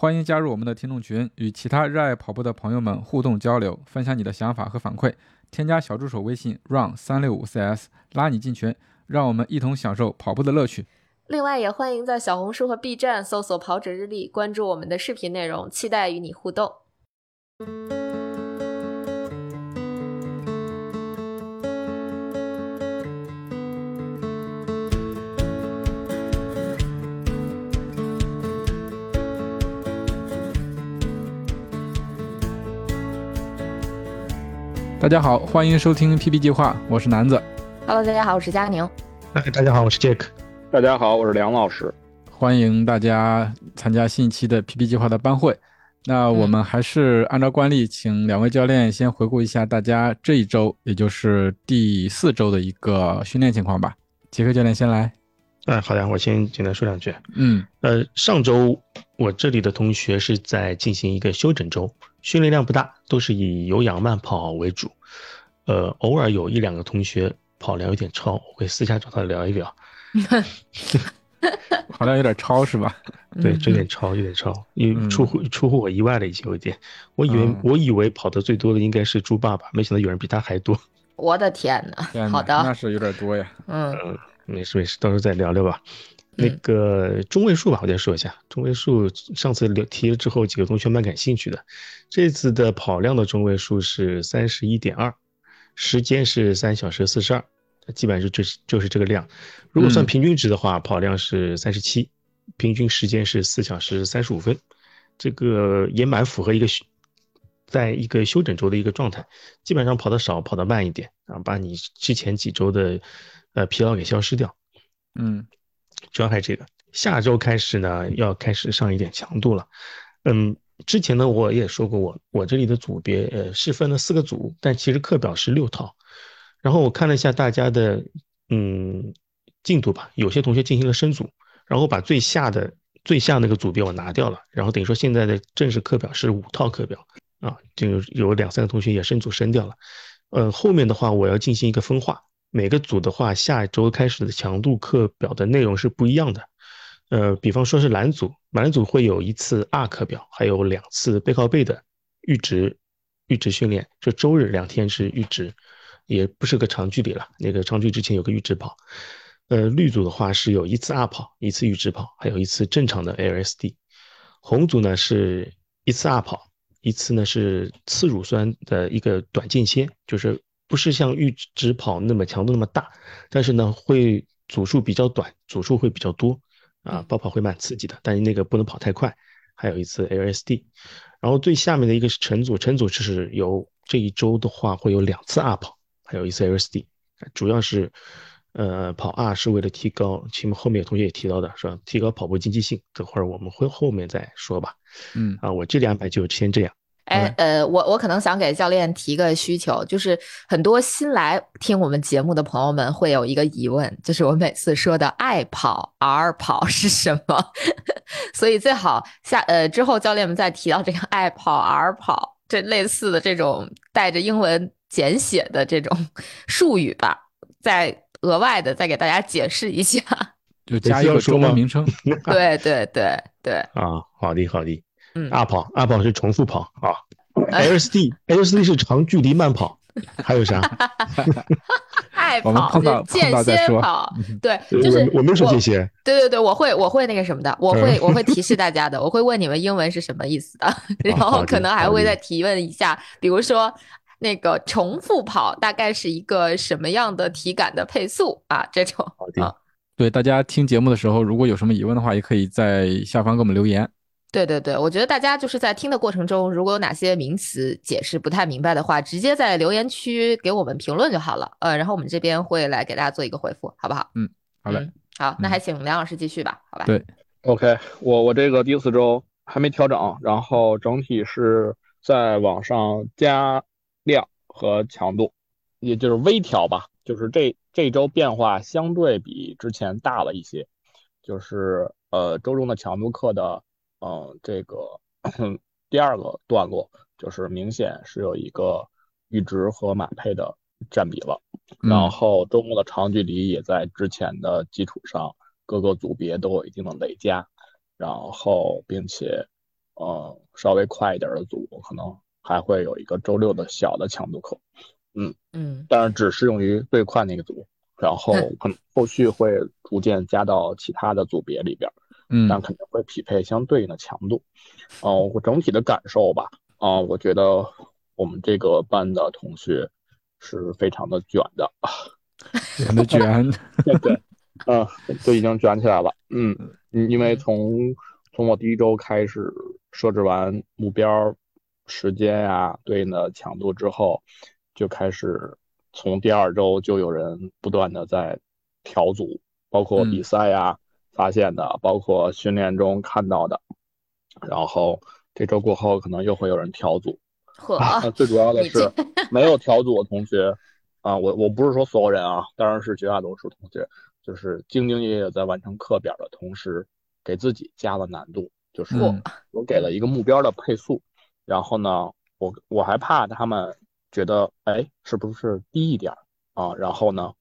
欢迎加入我们的听众群，与其他热爱跑步的朋友们互动交流，分享你的想法和反馈。添加小助手微信 run 三六五 cs，拉你进群，让我们一同享受跑步的乐趣。另外，也欢迎在小红书和 B 站搜索“跑者日历”，关注我们的视频内容，期待与你互动。大家好，欢迎收听 PP 计划，我是南子。Hello，大家好，我是佳宁。哎，大家好，我是 Jack。大家好，我是梁老师。欢迎大家参加新一期的 PP 计划的班会。那我们还是按照惯例，请两位教练先回顾一下大家这一周，也就是第四周的一个训练情况吧。杰克教练先来。哎，好的，我先简单说两句。嗯，呃，上周我这里的同学是在进行一个休整周，训练量不大，都是以有氧慢跑为主。呃，偶尔有一两个同学跑量有点超，我会私下找他聊一聊。跑量有点超是吧？对，这有点超，有点超，因为出乎出乎我意外了，一些有一点。我以为、嗯我以为跑得最多的应该是猪爸爸，没想到有人比他还多。我的天呐！好的，那是有点多呀。嗯嗯，没事没事，到时候再聊聊吧。那嗯个中位数吧，我再说一下中位数。上次聊提了之后，几个同学蛮感兴趣的。这次的跑量的中位数是三十一点二，时间是三小时四十二，基本上就就是就是这个量。如果算嗯平均值的话，跑量是三十七，平均时间是四小时三十五分，这个也蛮符合一个在一个休整周的一个状态。基本上跑得少，跑得慢一点啊，把你之前几周的呃疲劳给消失掉。嗯主要还是这个。下周开始呢，要开始上一点强度了。嗯，之前呢我也说过我，我这里的组别呃是分了四个组，但其实课表是六套。然后我看了一下大家的嗯进度吧，有些同学进行了升组，然后把最下的最下那个组别我拿掉了，然后等于说现在的正式课表是五套课表啊，就有两三个同学也升组升掉了。呃，后面的话我要进行一个分化，每个组的话，下周开始的强度课表的内容是不一样的。呃，比方说是蓝组，蓝组会有一次 R 课表，还有两次背靠背的阈值阈值训练，就周日两天是阈值，也不是个长距离了。那个长距离之前有个阈值跑。呃，绿组的话是有一次 R 跑，一次阈值跑，还有一次正常的 LSD。红组呢是一次 R 跑，一次呢是次乳酸的一个短间歇，就是不是像阈值跑那么强度那么大，但是呢会组数比较短，组数会比较多啊，爆跑会蛮刺激的，但是那个不能跑太快。还有一次 LSD，然后最下面的一个是晨组，晨组就是有这一周的话会有两次 R 跑，还有一次 LSD，主要是呃跑 R 是为了提高，前面后面有同学也提到的是吧？提高跑步经济性，等会儿我们会后面再说吧。嗯啊，我这里安排就先这样。哎，呃，我我可能想给教练提个需求，就是很多新来听我们节目的朋友们会有一个疑问，就是我每次说的爱跑 R 跑是什么？所以最好下呃之后教练们再提到这个爱跑 R 跑这类似的这种带着英文简写的这种 术语吧，再额外的再给大家解释一下。就加一个中文名称。对对对对，啊，好的好的。嗯，二跑二跑是重复跑啊哎，LSD LSD 是长距离慢跑，还有啥？爱我们跑碰到就间歇跑，对，就是我我没说这些。对对对，我会我会那个什么的，我会我会提示大家的，我会问你们英文是什么意思的，然后可能还会再提问一下，比如说那个重复跑大概是一个什么样的体感的配速啊？这种啊，对大家听节目的时候，如果有什么疑问的话，也可以在下方给我们留言。对对对，我觉得大家就是在听的过程中，如果有哪些名词解释不太明白的话，直接在留言区给我们评论就好了，呃，然后我们这边会来给大家做一个回复，好不好？嗯好嘞，嗯好，那还请梁老师继续吧，好吧？对 OK，我我这个第四周还没调整，然后整体是在往上加量和强度，也就是微调吧，就是这这周变化相对比之前大了一些，就是呃周中的强度课的呃这个第二个段落，就是明显是有一个阈值和马配的占比了。嗯然后周末的长距离也在之前的基础上，各个组别都有一定的累加，然后并且，呃稍微快一点的组，可能还会有一个周六的小的强度课，嗯但是只适用于最快那个组，然后可能后续会逐渐加到其他的组别里边。嗯。但肯定会匹配相对应的强度。哦、我整体的感受吧，啊、我觉得我们这个班的同学是非常的卷的，卷的卷，对，嗯，就已经卷起来了，嗯，嗯因为从从我第一周开始设置完目标时间呀、对应的强度之后，就开始从第二周就有人不断的在调组，包括比赛呀、发现的，包括训练中看到的，然后这周过后可能又会有人调组，呵，那最主要的是没有调组的同学啊，我我不是说所有人啊，当然是绝大多数同学，就是兢兢业业在完成课表的同时，给自己加了难度，就是嗯我给了一个目标的配速，然后呢，我我还怕他们觉得哎是不是低一点啊，然后呢，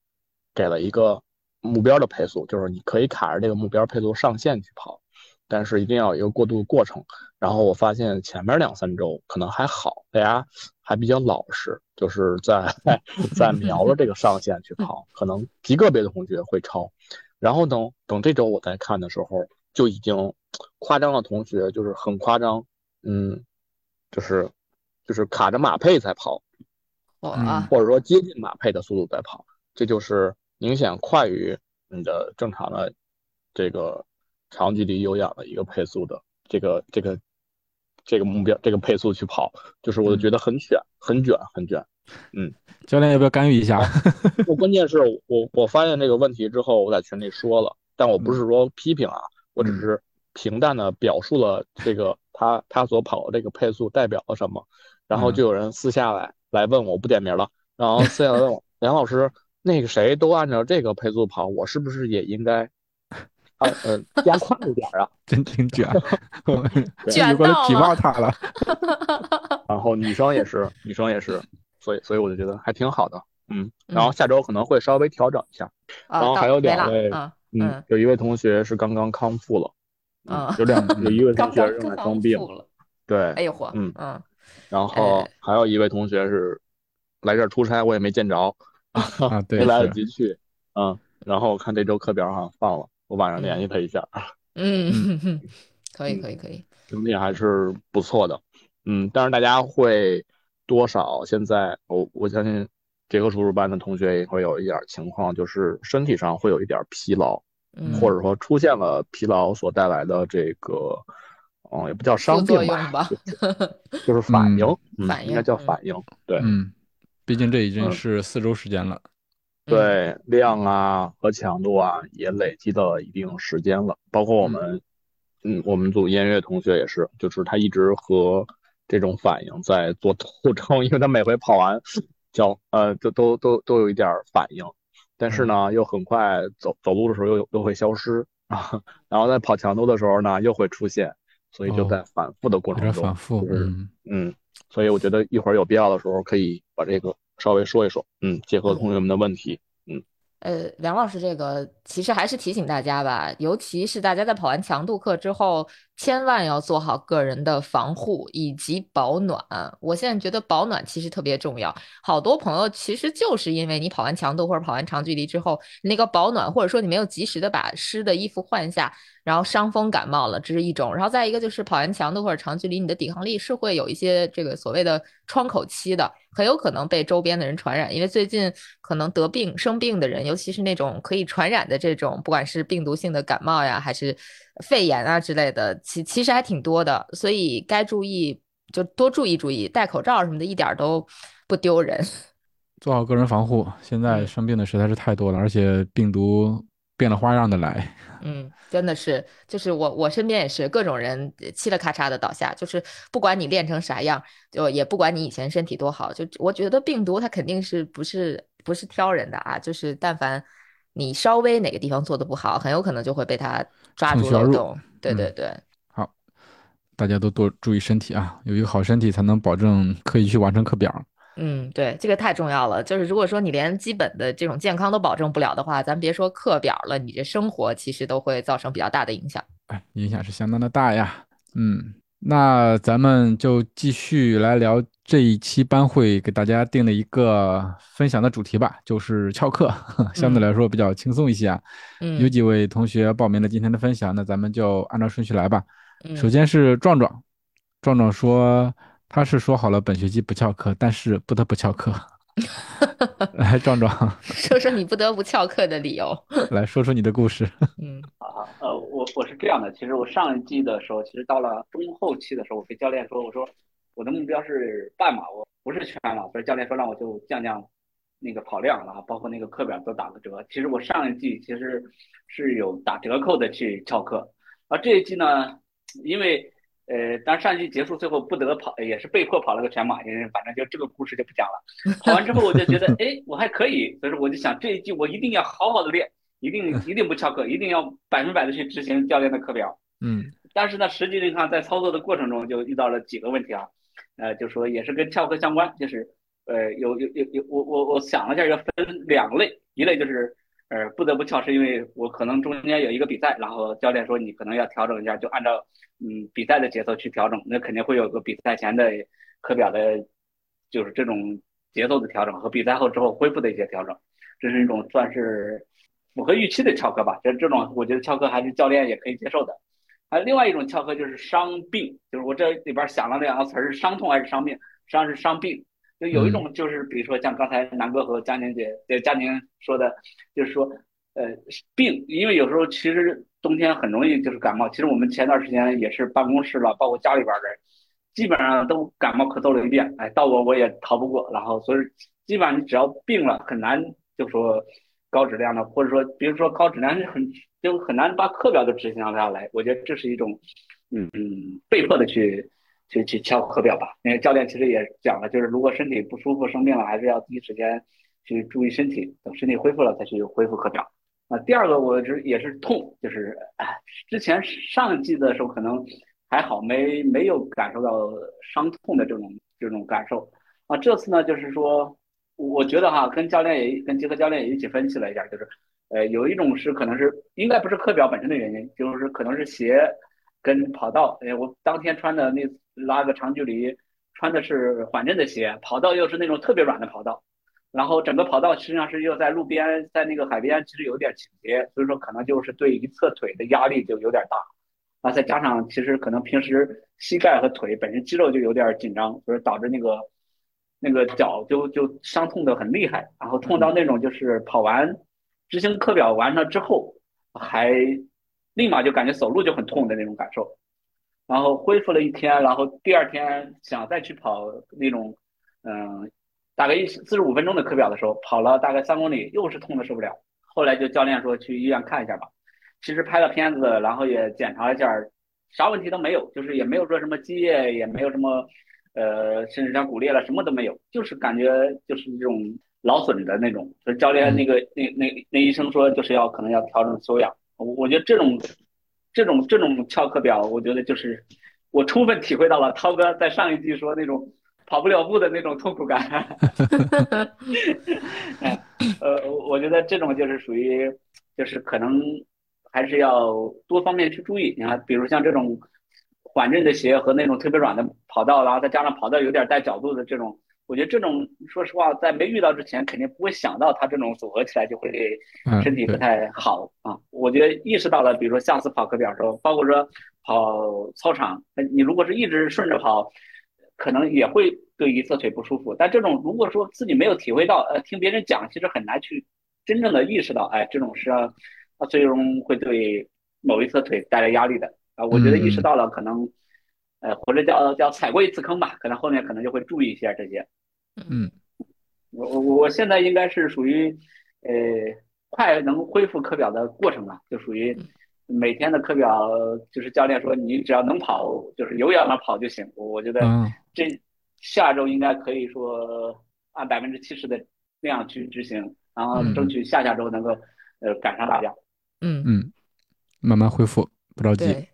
给了一个目标的配速，就是你可以卡着这个目标配速上限去跑，但是一定要有一个过渡过程。然后我发现前面两三周可能还好，大家还比较老实，就是在 在瞄着这个上限去跑，可能极个别的同学会超。然后等等这周我再看的时候，就已经夸张的同学就是很夸张，嗯，就是就是卡着马配在跑，啊，或者说接近马配的速度在跑，这就是明显快于你的正常的这个长距离有氧的一个配速的这个这个这个目标这个配速去跑，就是我就觉得很卷，很卷，很卷。嗯。教练要不要干预一下？我关键是我我发现这个问题之后，我在群里说了，但我不是说批评啊，我只是平淡的表述了这个他他所跑的这个配速代表了什么，然后就有人私下来来问我，我不点名了，然后私下来问我，梁老师，那个谁都按照这个配速跑，我是不是也应该 啊呃加快一点啊？真挺卷，卷到了冒他了。然后女生也是，女生也是，所以所以我就觉得还挺好的，嗯，然后下周可能会稍微调整一下。啊然后还有两位嗯有一位同学是刚刚康复了，嗯有两有一位刚刚同学仍然生病，康复了，对，哎呦嚯，嗯嗯然后哎还有一位同学是来这儿出差，我也没见着，啊，对，没来得及去，嗯，然后我看这周课表好像放了，我晚上联系他一下，嗯，可以可以可以，整体还是不错的，嗯，但是大家会多少现在我我相信这个叔叔班的同学也会有一点情况，就是身体上会有一点疲劳，嗯，或者说出现了疲劳所带来的这个，嗯，也不叫伤病用吧，就是反应，嗯反应应该叫嗯。反应，对。嗯，毕竟这已经嗯。是四周时间了。嗯。对量啊和强度啊也累积到一定时间了，包括我们，嗯，我们组音乐同学也是，就是他一直和这种反应在做斗争，因为他每回跑完脚，呃，就都都都有一点儿反应，但是呢，又很快走走路的时候又又会消失。啊，然后在跑强度的时候呢又会出现，所以就哦在反复的过程中，点反复，就是嗯。嗯，所以我觉得一会儿有必要的时候可以把这个稍微说一说，嗯，结合同学们的问题。嗯呃，梁老师，这个其实还是提醒大家吧，尤其是大家在跑完强度课之后，千万要做好个人的防护以及保暖。我现在觉得保暖其实特别重要，好多朋友其实就是因为你跑完强度或者跑完长距离之后，那个保暖或者说你没有及时的把湿的衣服换下，然后伤风感冒了，这是一种。然后再一个就是跑完强度或者长距离，你的抵抗力是会有一些这个所谓的窗口期的，很有可能被周边的人传染。因为最近可能得病生病的人，尤其是那种可以传染的这种，不管是病毒性的感冒呀，还是肺炎啊之类的，其其实还挺多的。所以该注意就多注意注意，戴口罩什么的，一点儿都不丢人。做好个人防护。现在嗯生病的实在是太多了，而且病毒变了花样的来。嗯，真的是，就是我我身边也是各种人呃嘁了咔嚓的倒下，就是不管你练成啥样，就也不管你以前身体多好，就我觉得病毒它肯定是不是不是挑人的啊，就是但凡你稍微哪个地方做的不好，很有可能就会被它抓住漏洞。对嗯对对，好，大家都多注意身体啊，有一个好身体才能保证可以去完成课表。嗯，对，这个太重要了。就是如果说你连基本的这种健康都保证不了的话，咱别说课表了，你这生活其实都会造成比较大的影响。哎，影响是相当的大呀。嗯，那咱们就继续来聊这一期班会给大家定的一个分享的主题吧，就是翘课，相对来说比较轻松一些啊。嗯，有几位同学报名了今天的分享，那咱们就按照顺序来吧。嗯首先是壮壮，壮壮说他是说好了本学期不翘课，但是不得不翘课。来，壮壮，说说你不得不翘课的理由。来说说你的故事。嗯啊，呃，我我是这样的，其实我上一季的时候，其实到了中后期的时候，我跟教练说，我说我的目标是半马，我不是全马，所以教练说让我就降降那个跑量，然后包括那个课表都打个折。其实我上一季其实是有打折扣的去翘课，而这一季呢，因为呃，当上一季结束最后不得跑，也是被迫跑了个全马，反正就这个故事就不讲了。跑完之后我就觉得，哎，我还可以，所以说我就想这一季我一定要好好的练。一定 一定不翘课，一定要百分百的去执行教练的课表。嗯但是呢，实际上在操作的过程中就遇到了几个问题啊，呃，就说也是跟翘课相关，就是呃有有有有我我我想了一下，要分两类，一类就是呃不得不翘，是因为我可能中间有一个比赛，然后教练说你可能要调整一下，就按照嗯比赛的节奏去调整，那肯定会有个比赛前的课表的，就是这种节奏的调整和比赛后之后恢复的一些调整，这是一种算是。符合预期的翘课吧，这这种我觉得翘课还是教练也可以接受的。还有另外一种翘课就是伤病，就是我这里边想了两个词儿，是伤痛还是伤病？伤是伤病，就有一种就是比如说像刚才南哥和佳宁姐、呃佳宁说的，就是说呃病，因为有时候其实冬天很容易就是感冒。其实我们前段时间也是办公室了，包括家里边人，基本上都感冒咳嗽了一遍，哎，到我我也逃不过。然后所以基本上你只要病了，很难就说。高质量的，或者说，比如说高质量是很就很难把课表都执行下来。我觉得这是一种，嗯嗯，被迫的去去去敲课表吧。那个教练其实也讲了，就是如果身体不舒服、生病了，还是要第一时间去注意身体，等身体恢复了再去恢复课表。啊，第二个我是也是痛，就是哎，之前上季的时候可能还好，没没有感受到伤痛的这种这种感受。啊，这次呢，就是说。我觉得哈，跟教练也跟结合教练也一起分析了一下，就是，呃，有一种是可能是应该不是课表本身的原因，就是可能是鞋跟跑道。哎，我当天穿的那拉个长距离，穿的是缓震的鞋，跑道又是那种特别软的跑道，然后整个跑道实际上是又在路边，在那个海边，其实有点倾斜，所以说可能就是对一侧腿的压力就有点大，啊，再加上其实可能平时膝盖和腿本身肌肉就有点紧张，所以导致那个。那个脚就就伤痛的很厉害，然后痛到那种就是跑完执行课表完了之后，还立马就感觉走路就很痛的那种感受，然后恢复了一天，然后第二天想再去跑那种嗯大概一四十五分钟的课表的时候，跑了大概三公里，又是痛的受不了。后来就教练说去医院看一下吧，其实拍了片子，然后也检查了一下，啥问题都没有，就是也没有说什么积液，也没有什么。呃，甚至像骨裂了，什么都没有，就是感觉就是这种劳损的那种。所以教练那个那那那医生说，就是要可能要调整休养。我我觉得这种这种这种翘课表，我觉得就是我充分体会到了涛哥在上一季说那种跑不了步的那种痛苦感。呃，我觉得这种就是属于就是可能还是要多方面去注意。你看，比如像这种。缓震的鞋和那种特别软的跑道，然后再加上跑道有点带角度的这种，我觉得这种说实话，在没遇到之前，肯定不会想到它这种组合起来就会身体不太好啊。我觉得意识到了，比如说下次跑课表的时候，包括说跑操场，你如果是一直顺着跑，可能也会对一侧腿不舒服。但这种如果说自己没有体会到，呃，听别人讲，其实很难去真正的意识到，哎，这种是它最终会对某一侧腿带来压力的。啊，我觉得意识到了，可能，呃，或者叫叫踩过一次坑吧，可能后面可能就会注意一下这些。嗯，我我我现在应该是属于，呃，快能恢复课表的过程了，就属于每天的课表，就是教练说你只要能跑，就是有氧的跑就行。我我觉得这下周应该可以说按百分之七十的量去执行，然后争取下下周能够呃赶上大家。嗯嗯，慢慢恢复，不着急。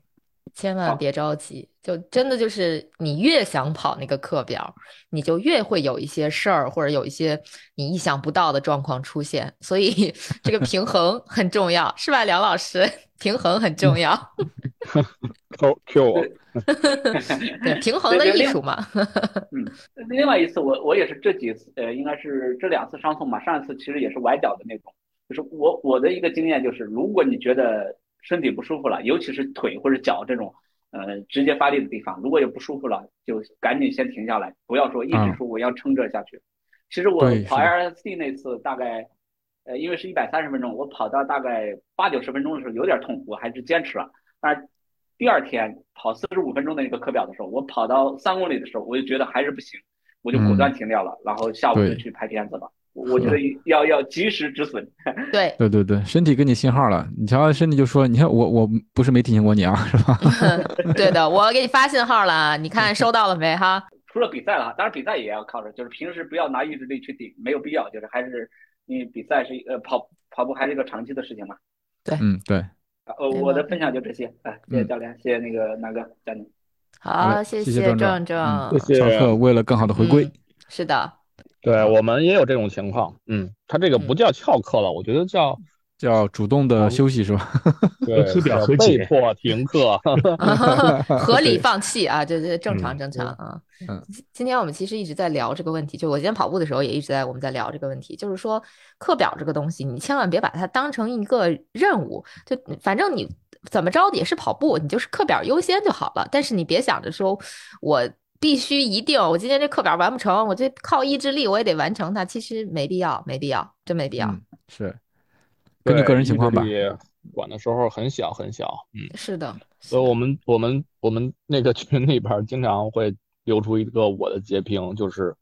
对，千万别着急，就真的就是你越想跑那个课表，你就越会有一些事儿或者有一些你意想不到的状况出现，所以 这个平衡很重要，是吧，梁老师？平衡很重要。Q Q 我对，平衡的艺术嘛。嗯，另外一次我我也是这几次，呃，应该是这两次伤痛嘛。上一次其实也是崴脚的那种，就是我我的一个经验就是，如果你觉得身体不舒服了，尤其是腿或者脚这种，呃，直接发力的地方，如果有不舒服了，就赶紧先停下来，不要说一直说我要撑着下去。其实我跑 LSD 那次大概，呃，因为是一百三十分钟，我跑到大概八九十分钟的时候有点痛，我还是坚持了。但是第二天跑四十五分钟的那个课表的时候，我跑到三公里的时候，我就觉得还是不行，我就果断停掉了，然后下午就去拍片子了。我我觉得要要及时止损。对，对对对，身体给你信号了，你瞧身体就说，你看我我不是没提醒过你啊，是吧？对的，我给你发信号了，你看收到了没哈？除了比赛了，当然比赛也要靠着，就是平时不要拿意志力去顶，没有必要，就是还是因为比赛是呃跑跑步还是一个长期的事情嘛。对嗯，对，呃，我的分享就这些，哎，谢谢教练，谢谢那个南哥教练。好，嘞谢谢谢壮壮。谢谢翘课为了更好的回归嗯，是的，对我们也有这种情况，嗯，他这个不叫翘课了，我觉得叫叫主动的休息是吧？对课表叫和被迫停课。合理放弃啊，这这正常正常啊。嗯今今天我们其实一直在聊这个问题，就我今天跑步的时候也一直在我们在聊这个问题，就是说课表这个东西，你千万别把它当成一个任务，就反正你怎么着也是跑步，你就是课表优先就好了。但是你别想着说我必须一定，我今天这课表完不成，我这靠意志力我也得完成它，其实没必要，没必要，真没必要。嗯，是根据个人情况吧管的时候很小很小，嗯，是的，所以我们我们我们那个群里边儿经常会留出一个我的截屏，就是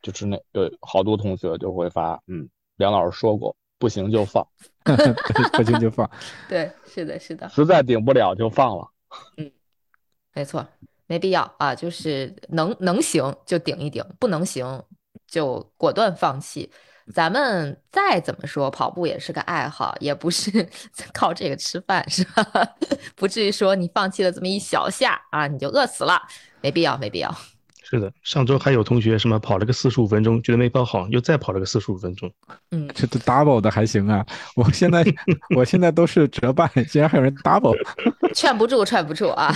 就是那个好多同学就会发，嗯，梁老师说过，不行就放，不行就放。对，是的，是的。实在顶不了就放了。嗯没错，没必要啊，就是能能行就顶一顶，不能行就果断放弃。咱们再怎么说，跑步也是个爱好，也不是 靠这个吃饭，是吧？不至于说你放弃了这么一小下啊，你就饿死了，没必要，没必要。是的，上周还有同学什么跑了个四十五分钟，觉得没跑好，又再跑了个四十五分钟。嗯，这这 double 的还行啊，我现在 我现在都是折半，竟然还有人 double，劝不住，劝不住啊。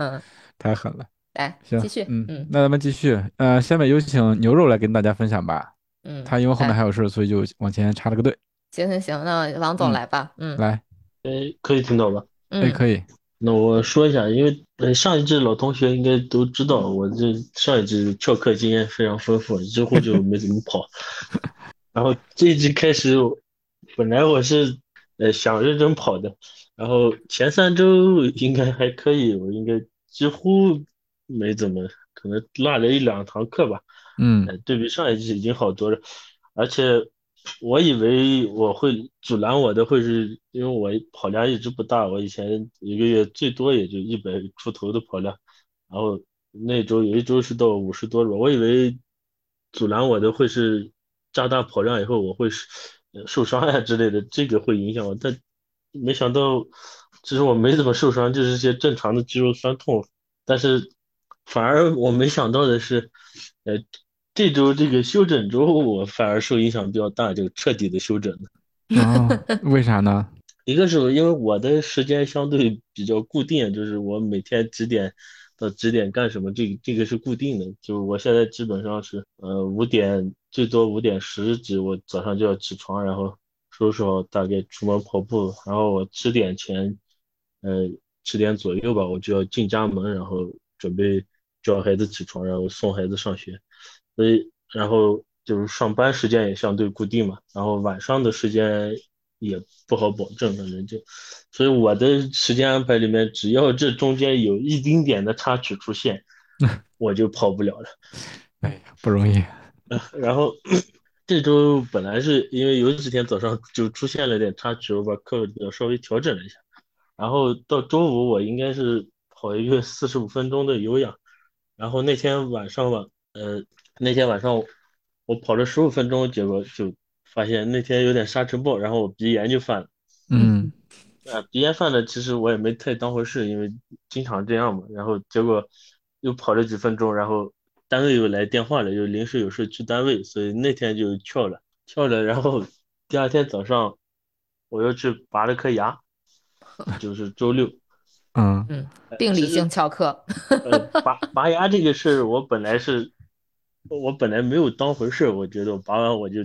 嗯，太狠了。来行，继续，嗯嗯那咱们继续。呃，下面有请牛肉来跟大家分享吧。嗯，他因为后面还有事，所以就往前插了个队。行行行，那王总嗯来吧，嗯来，哎，可以听到吧？哎，嗯，可以。那我说一下，因为呃上一季老同学应该都知道，我这上一季翘课经验非常丰富，之后就没怎么跑。然后这一季开始，本来我是呃想认真跑的，然后前三周应该还可以，我应该几乎没怎么，可能落了一两堂课吧。嗯呃，对比上一季已经好多了，而且我以为我会阻拦我的会是，因为我跑量一直不大，我以前一个月最多也就一百出头的跑量，然后那周有一周是到五十多了，我以为阻拦我的会是加大跑量以后我会受伤呀之类的，这个会影响我，但没想到其实我没怎么受伤，就是一些正常的肌肉酸痛，但是反而我没想到的是，呃。这周这个休整周，我反而受影响比较大，就彻底的休整了。啊，为啥呢？一个是因为我的时间相对比较固定，就是我每天几点到几点干什么，这个这个是固定的。就是我现在基本上是呃五点最多五点十几，我早上就要起床，然后收拾好大概出门跑步，然后我七点前，呃七点左右吧，我就要进家门，然后准备叫孩子起床，然后送孩子上学。所以，然后就是上班时间也相对固定嘛，然后晚上的时间也不好保证，反正就，所以我的时间安排里面，只要这中间有一丁点的插曲出现，我就跑不了了。哎呀，不容易。然后这周本来是因为有几天早上就出现了点插曲，我把课表稍微调整了一下，然后到周五我应该是跑一个 四十五分钟的有氧，然后那天晚上吧，呃。那天晚上我跑了十五分钟，结果就发现那天有点沙尘暴，然后我鼻炎就犯了。嗯，啊，鼻炎犯了，其实我也没太当回事，因为经常这样嘛。然后结果又跑了几分钟，然后单位又来电话了，又临时有事去单位，所以那天就翘了，翘了。然后第二天早上我又去拔了颗牙，就是周六。嗯嗯，病理性翘课。呃，拔拔牙这个事儿，我本来是，我本来没有当回事儿，我觉得我拔完我就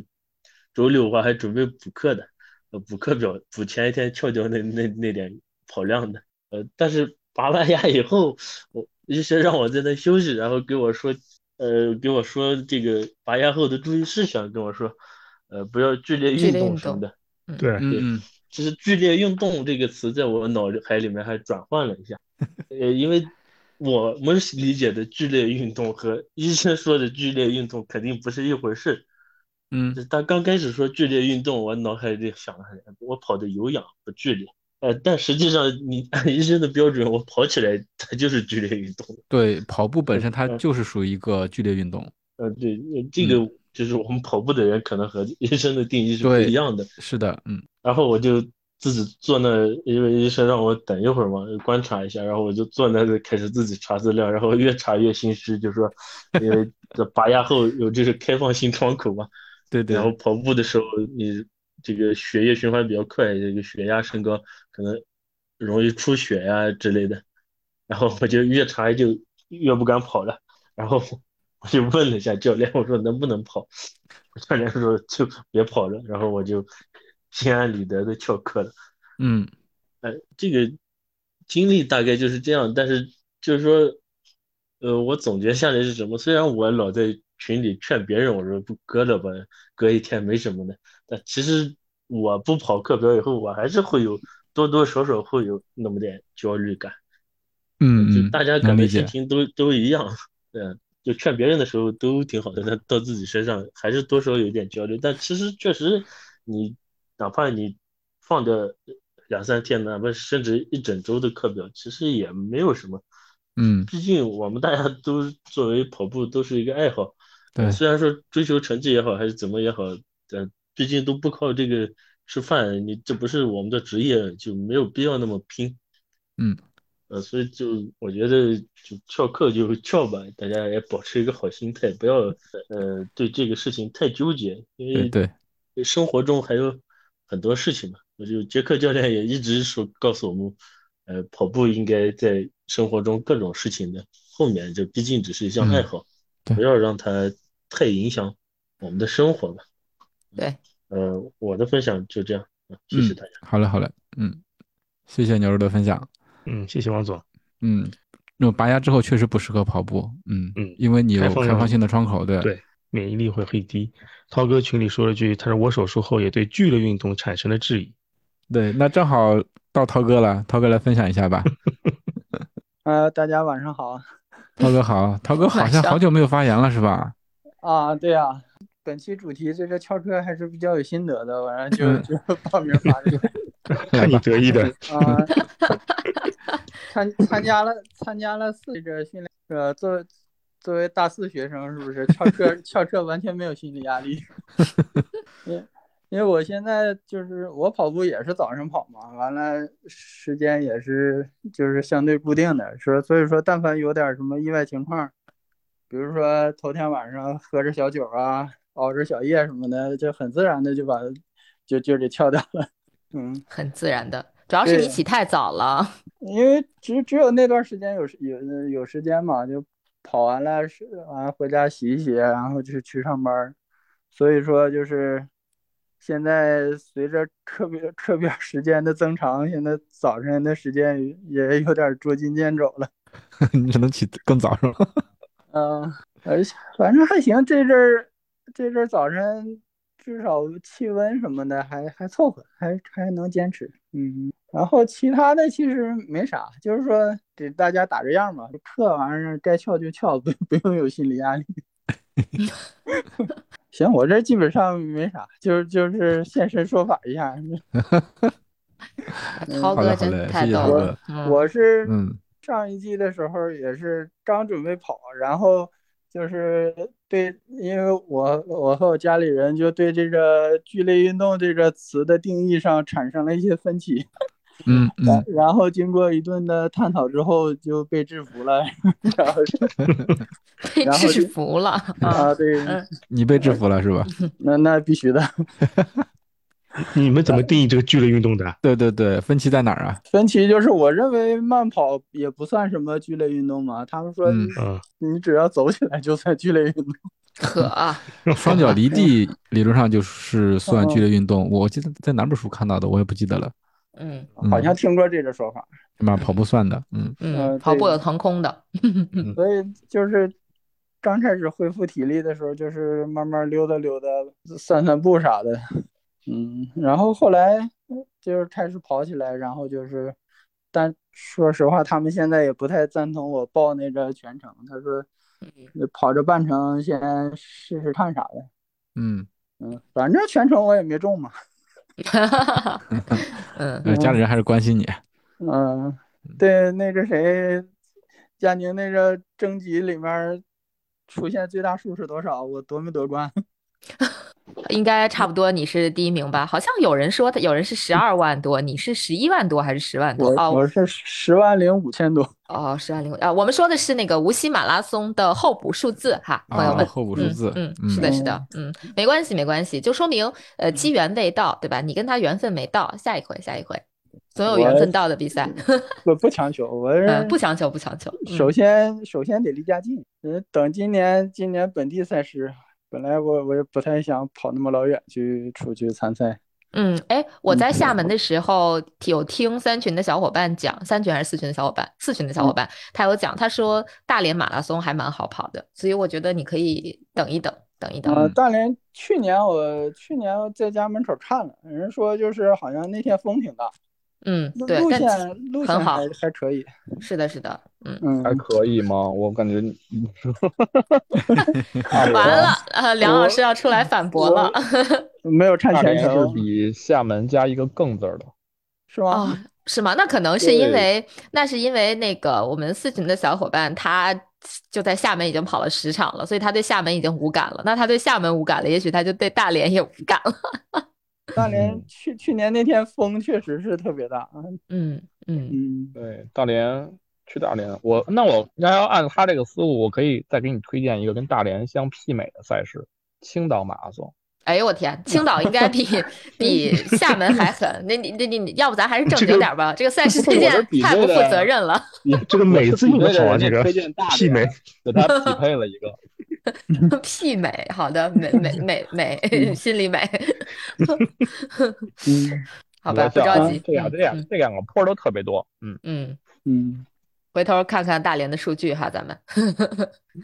周六的话还准备补课的，呃，补课表补前一天翘掉那那那点跑量的，呃，但是拔完牙以后，我医生让我在那休息，然后给我说，呃，给我说这个拔牙后的注意事项，跟我说，呃，不要剧烈运动动什么的。对，嗯嗯其实“剧烈运动”这个词在我脑海里面还转换了一下，呃，因为我们理解的剧烈运动和医生说的剧烈运动肯定不是一回事。嗯他刚开始说剧烈运动，我脑海里想了，我跑的有氧不剧烈，呃，但实际上你按 医生的标准，我跑起来它就是剧烈运动。对，跑步本身它嗯就是属于一个剧烈运动。呃，对，呃这个就是我们跑步的人可能和医生的定义是不一样的。是的，嗯然后我就自己坐那，因为医生让我等一会儿嘛，观察一下，然后我就坐那就开始自己查资料，然后越查越心虚，就说因为这拔牙后有这个开放性窗口嘛，对对然后跑步的时候你这个血液循环比较快，这个血压升高，可能容易出血呀、之类的，然后我就越查就越不敢跑了，然后我就问了一下教练，我说能不能跑？教练说就别跑了，然后我就心安理得的翘课了。嗯呃，这个经历大概就是这样，但是就是说，呃，我总结下来是什么？虽然我老在群里劝别人，我说不割了吧，割一天没什么的，但其实我不跑课表以后，我还是会有多多少少会有那么点焦虑感。嗯就，大家可能。心情都都一样，嗯，就劝别人的时候都挺好的，但到自己身上还是多少有点焦虑。但其实确实，你哪怕你放掉两三天，哪怕甚至一整周的课表，其实也没有什么。嗯，毕竟我们大家都作为跑步都是一个爱好，对虽然说追求成绩也好，还是怎么也好，但毕竟都不靠这个吃饭，你这不是我们的职业，就没有必要那么拼。嗯，呃，所以就我觉得就翘课就翘吧，大家也保持一个好心态，不要呃对这个事情太纠结，因为对对，生活中还有很多事情嘛。我就杰克教练也一直说告诉我们，呃，跑步应该在生活中各种事情的后面，这毕竟只是一项爱好，对不要让它太影响我们的生活吧。对，呃，我的分享就这样，啊谢谢嗯大家。好嘞好嘞，嗯，谢谢牛肉的分享。嗯，谢谢王总。嗯，那拔牙之后确实不适合跑步，嗯嗯因为你有开放性的窗口，对对，免疫力会很低。涛哥群里说了句，他说我手术后也对剧烈运动产生了质疑。对，那正好到涛哥了，涛哥来分享一下吧。呃，大家晚上好涛哥好，涛哥 好像好久没有发言了是吧？啊，对呀、本期主题这个翘课还是比较有心得的，完了就嗯就报名发这个看你得意的，啊，参参加了参加了四个训练，呃，作为作为大四学生，是不是翘课翘课完全没有心理压力？因因为我现在就是我跑步也是早上跑嘛，完了时间也是就是相对固定的，说所以说但凡有点什么意外情况，比如说头天晚上喝着小酒啊，熬着小夜什么的，就很自然的就把就就给翘掉了，嗯。很自然的，主要是你起太早了。因为只只有那段时间有时有有时间嘛，就跑完了是完了回家洗一洗，然后就去上班儿。所以说就是现在随着课表课表时间的增长，现在早晨的时间也有点捉襟见肘了。你只能起更早是吧？嗯，而且反正还行，这阵儿这阵儿早晨至少气温什么的还还凑合，还还能坚持。嗯，然后其他的其实没啥，就是说给大家打个样嘛，课玩意儿该翘就翘，不不用有心理压力。行，我这基本上没啥，就是就是现身说法一下。涛哥真太逗了我是嗯上一季的时候也是刚准备跑，然后就是对，因为我我和我家里人就对这个剧烈运动这个词的定义上产生了一些分歧，嗯 然嗯，然后经过一顿的探讨之后就被制服了，然后就被然后制就服了啊！啊对，嗯你被制服了是吧？那那必须的。你们怎么定义这个剧烈运动的？对对对，分歧在哪儿啊？分歧就是我认为慢跑也不算什么剧烈运动嘛，他们说嗯你嗯，你只要走起来就算剧烈运动。可啊，双脚离地理论上就是算剧烈运动，我记得在哪本书看到的，我也不记得了。嗯嗯好像听过这个说法，起码跑步算的，嗯嗯，跑步有腾空的，所以就是刚开始恢复体力的时候，就是慢慢溜达溜达，散散步啥的，嗯，然后后来就是开始跑起来，然后就是，但说实话，他们现在也不太赞同我报那个全程，他说跑着半程先试试看啥的，嗯，嗯，反正全程我也没中嘛，嗯 呃家里人还是关心你。嗯，对，那个谁，佳宁那个征集里面出现最大数是多少？我夺没夺冠？应该差不多你是第一名吧？好像有人说他有人是十二万多，你是十一万多还是十万多？哦我是十万零五千多。哦，十万零啊，我们说的是那个无锡马拉松的候补数字哈，朋友啊们。候补数字，嗯，嗯是的，是的，嗯，没关系，没关系，就说明呃机缘未到，对吧？你跟他缘分没到，下一回，下一回，总有缘分到的比赛，不不强求，我不强求，不强求。嗯首先首先得离家近，嗯，等今年今年本地赛事，本来我我也不太想跑那么老远去出去参赛，嗯，哎，我在厦门。的时候有听三群的小伙伴讲，三群还是四群的小伙伴，四群的小伙伴，他有讲，他说大连马拉松还蛮好跑的，所以我觉得你可以等一等，等一等。呃，大连去年我去年在家门口看了，人说就是好像那天风挺大，嗯，对，但路线路很好线还还可以，是的，是的，嗯，嗯，还可以吗？我感觉你 完了，呃，梁老师要出来反驳了。没有看大连是全程比厦门加一个更字儿的。是吗？哦，是吗？那可能是因为，那是因为那个我们四群的小伙伴，他就在厦门已经跑了十场了，所以他对厦门已经无感了。那他对厦门无感了，也许他就对大连也无感了。大连嗯去去年那天风确实是特别大，嗯嗯嗯，对，大连去大连，我那我要要按他这个思路，我可以再给你推荐一个跟大连相媲美的赛事——青岛马拉松。哎呦我天，青岛应该比 比厦门还狠。那你那你你要不咱还是正这个经点儿吧？这个赛事推荐太不负责任了。这个美字用的好啊，这个推荐媲美连，给他匹配了一个。媲美，好的，美 美美美，心里美。嗯 好吧，不着急。这两这两嗯这两个坡儿都特别多。嗯，嗯。嗯，回头看看大连的数据哈，咱们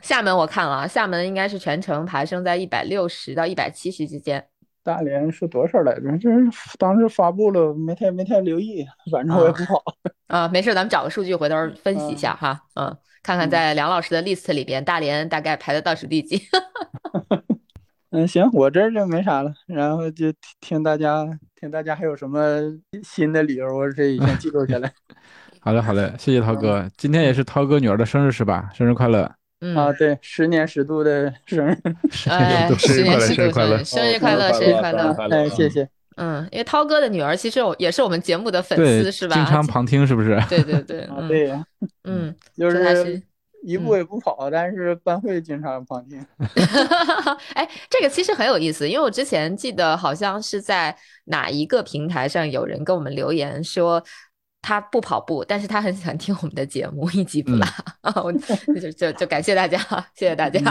厦门我看了啊，厦门应该是全程爬升在一百六十到一百七十之间。大连是多少来着？这当时发布了，没太没太留意，反正我也不好。啊，没事，咱们找个数据回头分析一下哈，嗯，看看在梁老师的 list 里边，大连大概排在倒数第几。嗯，行，我这儿就没啥了，然后就听听大家听大家还有什么新的理由，我这已经记录下来。好嘞好嘞，谢谢涛哥，今天也是涛哥女儿的生日是吧？生日快乐！嗯，啊，对，十年十度的生日，哎，生日快乐十年十度生日快乐生日快乐，生日快乐。哎，谢谢。嗯，因为涛哥的女儿其实我也是我们节目的粉，丝是吧？经常旁听是不是？对对对，对呀，嗯，就是是一步也不跑，但是班会经常旁听。哎，这个其实很有意思，因为我之前记得好像是在哪一个平台上有人跟我们留言说。他不跑步，但是他很喜欢听我们的节目，一集不落。啊，我 就就就感谢大家，谢谢大家。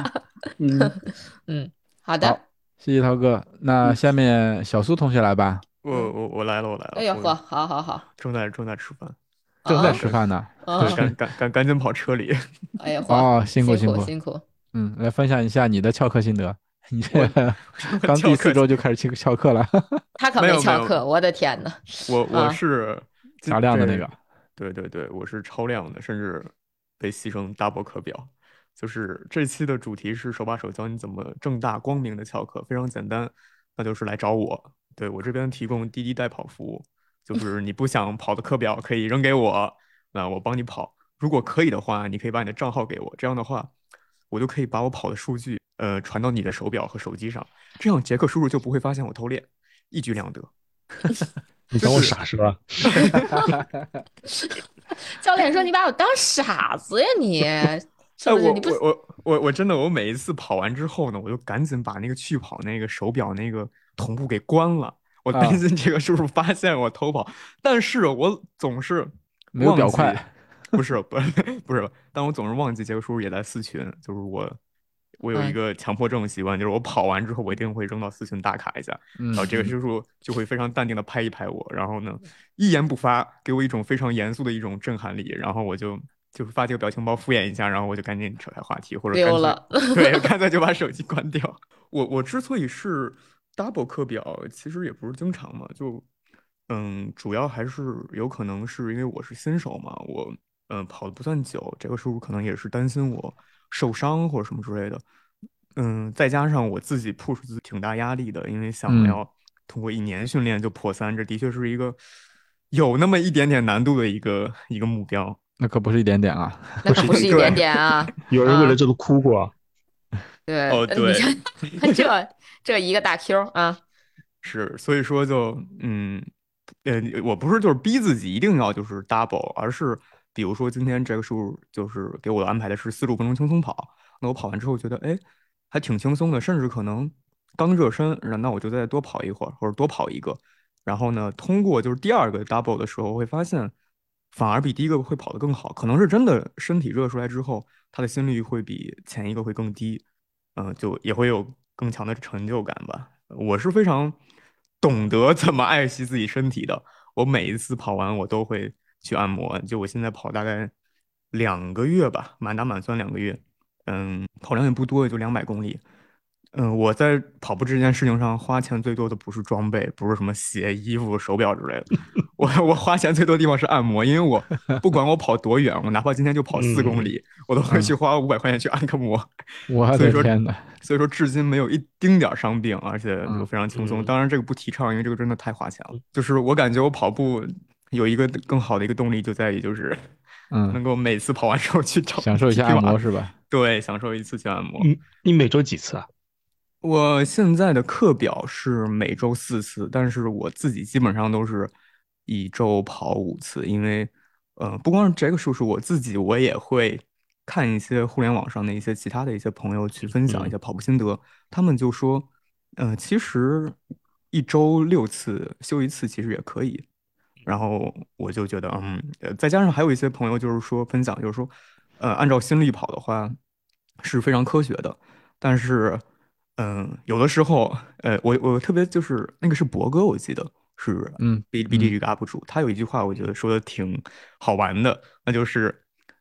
嗯，嗯，好的。好谢谢涛哥，那下面小苏同学来吧，我我我来了，我来了。哎呦呵，好好好，正在正在吃饭，正在啊吃饭呢。赶赶赶赶紧跑车里。哎呦 呵，哦，辛苦辛苦。辛苦。嗯，来分享一下你的翘课心得。你这 刚第四周就开始去翘课了，他可没翘课，我的天呐。我我啊是大量的那个。对对对，我是超量的，甚至被牺牲 double 课表。就是这期的主题是手把手教你怎么正大光明的翘课，非常简单，那就是来找我。对我这边提供滴滴代跑服务，就是你不想跑的课表可以扔给我，那我帮你跑。如果可以的话，你可以把你的账号给我，这样的话，我就可以把我跑的数据呃传到你的手表和手机上，这样杰克叔叔就不会发现我偷练，一举两得。你当我傻是吧？教练说：“你把我当傻子呀你？是哎，我不是？你不我我我我真的，我每一次跑完之后呢，我就赶紧把那个去跑那个手表那个同步给关了，我担心这个叔叔发现我偷跑，但是我总是没有表忘记快，不是不是 不是，但我总是忘记杰克叔叔也在四群，就是我我有一嗯。个强迫症习惯，就是我跑完之后我一定会扔到四群打卡一下，嗯然后这个叔。叔就会非常淡定的拍一拍我，然后呢一言不发，给我一种非常严肃的一种震撼力，然后我就就是发这个表情包敷衍一下，然后我就赶紧扯开话题，或者干脆溜了 对，干脆就把手机关掉。我我之所以是 double 课表，其实也不是经常嘛，就嗯，主要还是有可能是因为我是新手嘛，我嗯跑的不算久，这个叔叔可能也是担心我受伤或者什么之类的，嗯，再加上我自己 push 自己挺大压力的，因为想嗯要通过一年训练就破三，这的确是一个有那么一点点难度的一个一个目标。那可不是一点点啊。那可不是一点点啊！有人为了这个哭过啊。对，哦对呃你看这这一个大 Q 啊，是，所以说就嗯，呃，我不是就是逼自己一定要就是 double，而是比如说今天这个数就是给我安排的是四十五分钟轻松跑，那我跑完之后觉得哎还挺轻松的，甚至可能刚热身，那我就再多跑一会儿或者多跑一个，然后呢通过就是第二个 double 的时候会发现反而比第一个会跑得更好，可能是真的身体热出来之后，他的心率会比前一个会更低。嗯、就也会有更强的成就感吧。我是非常懂得怎么爱惜自己身体的。我每一次跑完，我都会去按摩。就我现在跑大概两个月吧，满打满算两个月。嗯，跑量也不多，也就两百公里。嗯，我在跑步这件事情上花钱最多的不是装备，不是什么鞋、衣服、手表之类的。我我花钱最多的地方是按摩，因为我不管我跑多远，我哪怕今天就跑四公里，我都会去花五百块钱去按个摩。我所以说的天呐，所以说至今没有一丁点儿伤病，而且就嗯非常轻松。嗯当然这个不提倡，因为这个真的太花钱了。就是我感觉我跑步有一个更好的一个动力，就在于就是嗯能嗯，够每次跑完之后去找享受一下按摩是吧？对，享受一次去按摩。你，你每周几次啊？我现在的课表是每周四次，但是我自己基本上都是一周跑五次，因为呃，不光是这个叔叔，我自己我也会看一些互联网上的一些其他的一些朋友去分享一些跑步心得，他们就说，呃，其实一周六次休一次其实也可以。然后我就觉得，嗯，呃再加上还有一些朋友就是说分享，就是说，呃，按照心率跑的话是非常科学的，但是，嗯，有的时候，呃，我我特别就是那个是博哥，我记得是，嗯哔哩哔哩这个 UP 主，他有一句话我觉得说的挺好玩的，那就是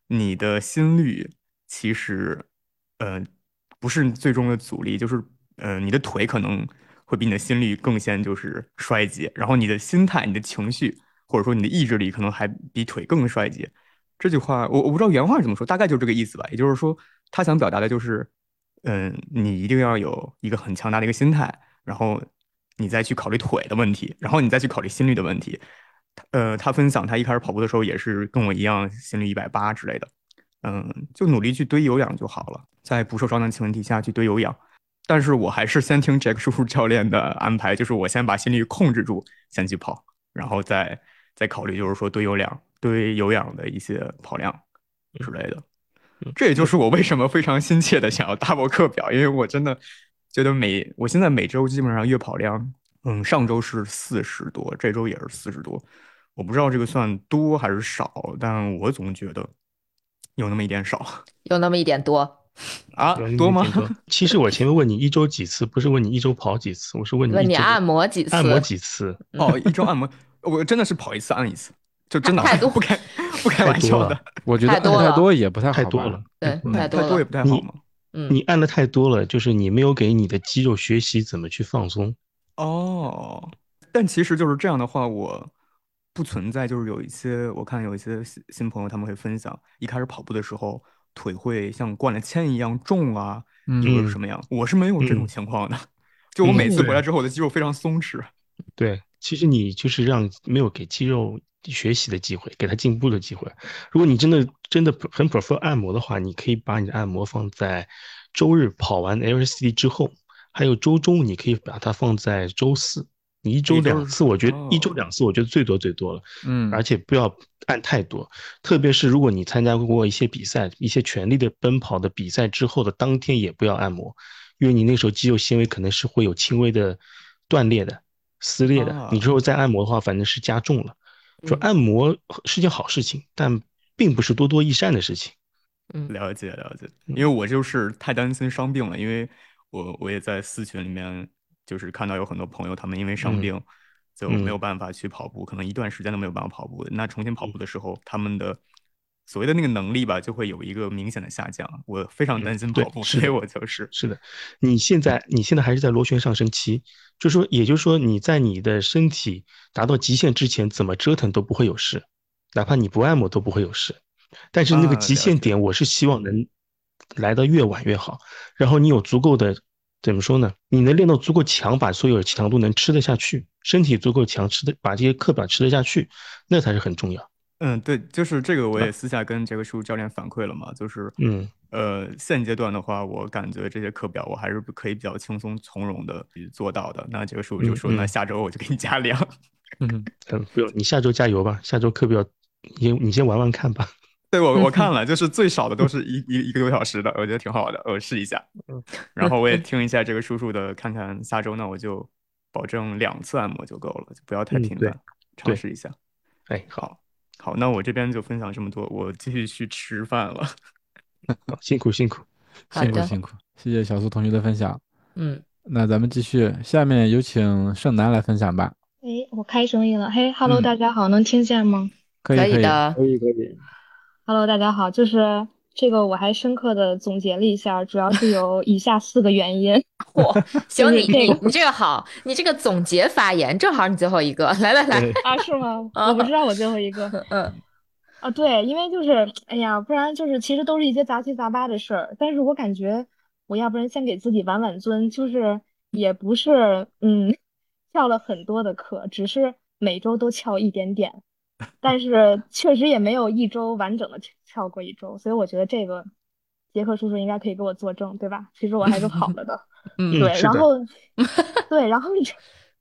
你的心率其实，呃，不是最终的阻力，就是，呃，你的腿可能会比你的心率更先就是衰竭，然后你的心态、你的情绪，或者说你的意志力，可能还比腿更衰竭。这句话我我不知道原话是怎么说，大概就是这个意思吧。也就是说，他想表达的就是，嗯，你一定要有一个很强大的一个心态，然后你再去考虑腿的问题，然后你再去考虑心率的问题。他呃，他分享他一开始跑步的时候也是跟我一样，心率一百八之类的，嗯，就努力去堆有氧就好了，在不受伤的前提下去堆有氧。但是我还是先听 Jack 叔叔教练的安排，就是我先把心率控制住，先去跑，然后再再考虑就是说堆有氧、堆有氧的一些跑量之类的。这也就是我为什么非常心切的想要 double 课表，因为我真的觉得每我现在每周基本上月跑量，嗯，上周是四十多，这周也是四十多，我不知道这个算多还是少，但我总觉得有那么一点少 有那么一点多。啊，多吗其实我前面问你一周几次，不是问你一周跑几次，我是问你问你按摩几次？按摩几次？哦，一周按摩，我真的是跑一次按一次，就真的太多不开 不开玩笑的，我觉得按太多了。太多也不太好吧，太多了。对，嗯。太多了。太多也。不太好嘛。嗯，你按的太多了，就是你没有给你的肌肉学习怎么去放松。哦，但其实就是这样的话，我不存在，就是有一些我看有一些新新朋友他们会分享，一开始跑步的时候腿会像灌了铅一样重啊，嗯。或者是什么样，我是没有这种嗯。情况的，就我每次嗯回来之后，我的肌肉非常松弛。对，其实你就是让没有给肌肉学习的机会，给它进步的机会。如果你真的真的很 prefer 按摩的话，你可以把你的按摩放在周日跑完 LSD 之后，还有周中你可以把它放在周四。你一周两次，我觉得一周哦两次，我觉得最多最多了。嗯，而且不要按太多，特别是如果你参加过一些比赛、一些全力的奔跑的比赛之后的当天，也不要按摩，因为你那时候肌肉纤维可能是会有轻微的断裂的。撕裂的。啊你之后再按摩的话，反正是加重了。说嗯按摩是件好事情，但并不是多多益善的事情。嗯了解了解，嗯因为我就是太担心伤病了，因为我我也在私群里面就是看到有很多朋友他们因为伤嗯病就没有嗯办法去跑步，可能一段时间都没有办法跑步。那重新跑步的时候，他们的所谓的那个能力吧，就会有一个明显的下降。我非常担心跑步，所以我就是是的，你现在你现在还是在螺旋上升期，就说也就是说你在你的身体达到极限之前，怎么折腾都不会有事，哪怕你不按摩都不会有事。但是那个极限点，我是希望能来的越晚越好。然后你有足够的怎么说呢？你能练到足够强，把所有的强度能吃得下去，身体足够强，吃的把这些课表吃得下去，那才是很重要。嗯，对，就是这个，我啊也私下跟杰克叔教练反馈了嘛，就是，嗯呃，现阶段的话，我感觉这些课表我还是可以比较轻松从容的做到的。那杰克叔就嗯说，那嗯下周我就给你加量。嗯，嗯，不用，你下周加油吧，下周课表你你先玩玩看吧。对我我看了，就是最少的都是一一一个多小时的，我觉得挺好的，我试一下。嗯然后我也听一下这个叔叔的，看看下周呢，我就保证两次按摩就够了，就不要太频繁，尝试一下。哎，好，好，那我这边就分享这么多，我继续去吃饭了。辛苦辛苦。辛苦辛苦，谢谢小苏同学的分享。嗯，那咱们继续，下面有请盛楠来分享吧。哎，我开声音了。嘿，Hello，嗯大家好，能听见吗可以以，可的。可以可以。？Hello，大家好，就是这个我还深刻的总结了一下，主要是有以下四个原因。嚯，行，你这个你你这个好，你这个总结发言正好你最后一个，来来来，啊，是吗？啊我不知道我最后一个。嗯啊，对，因为就是，哎呀，不然就是其实都是一些杂七杂八的事儿，但是我感觉我要不然先给自己挽挽尊，就是也不是，嗯，翘了很多的课，只是每周都翘一点点，但是确实也没有一周完整的翘过一周，所以我觉得这个杰克叔叔应该可以给我作证，对吧？其实我还是跑了的。嗯对，然后 对，然后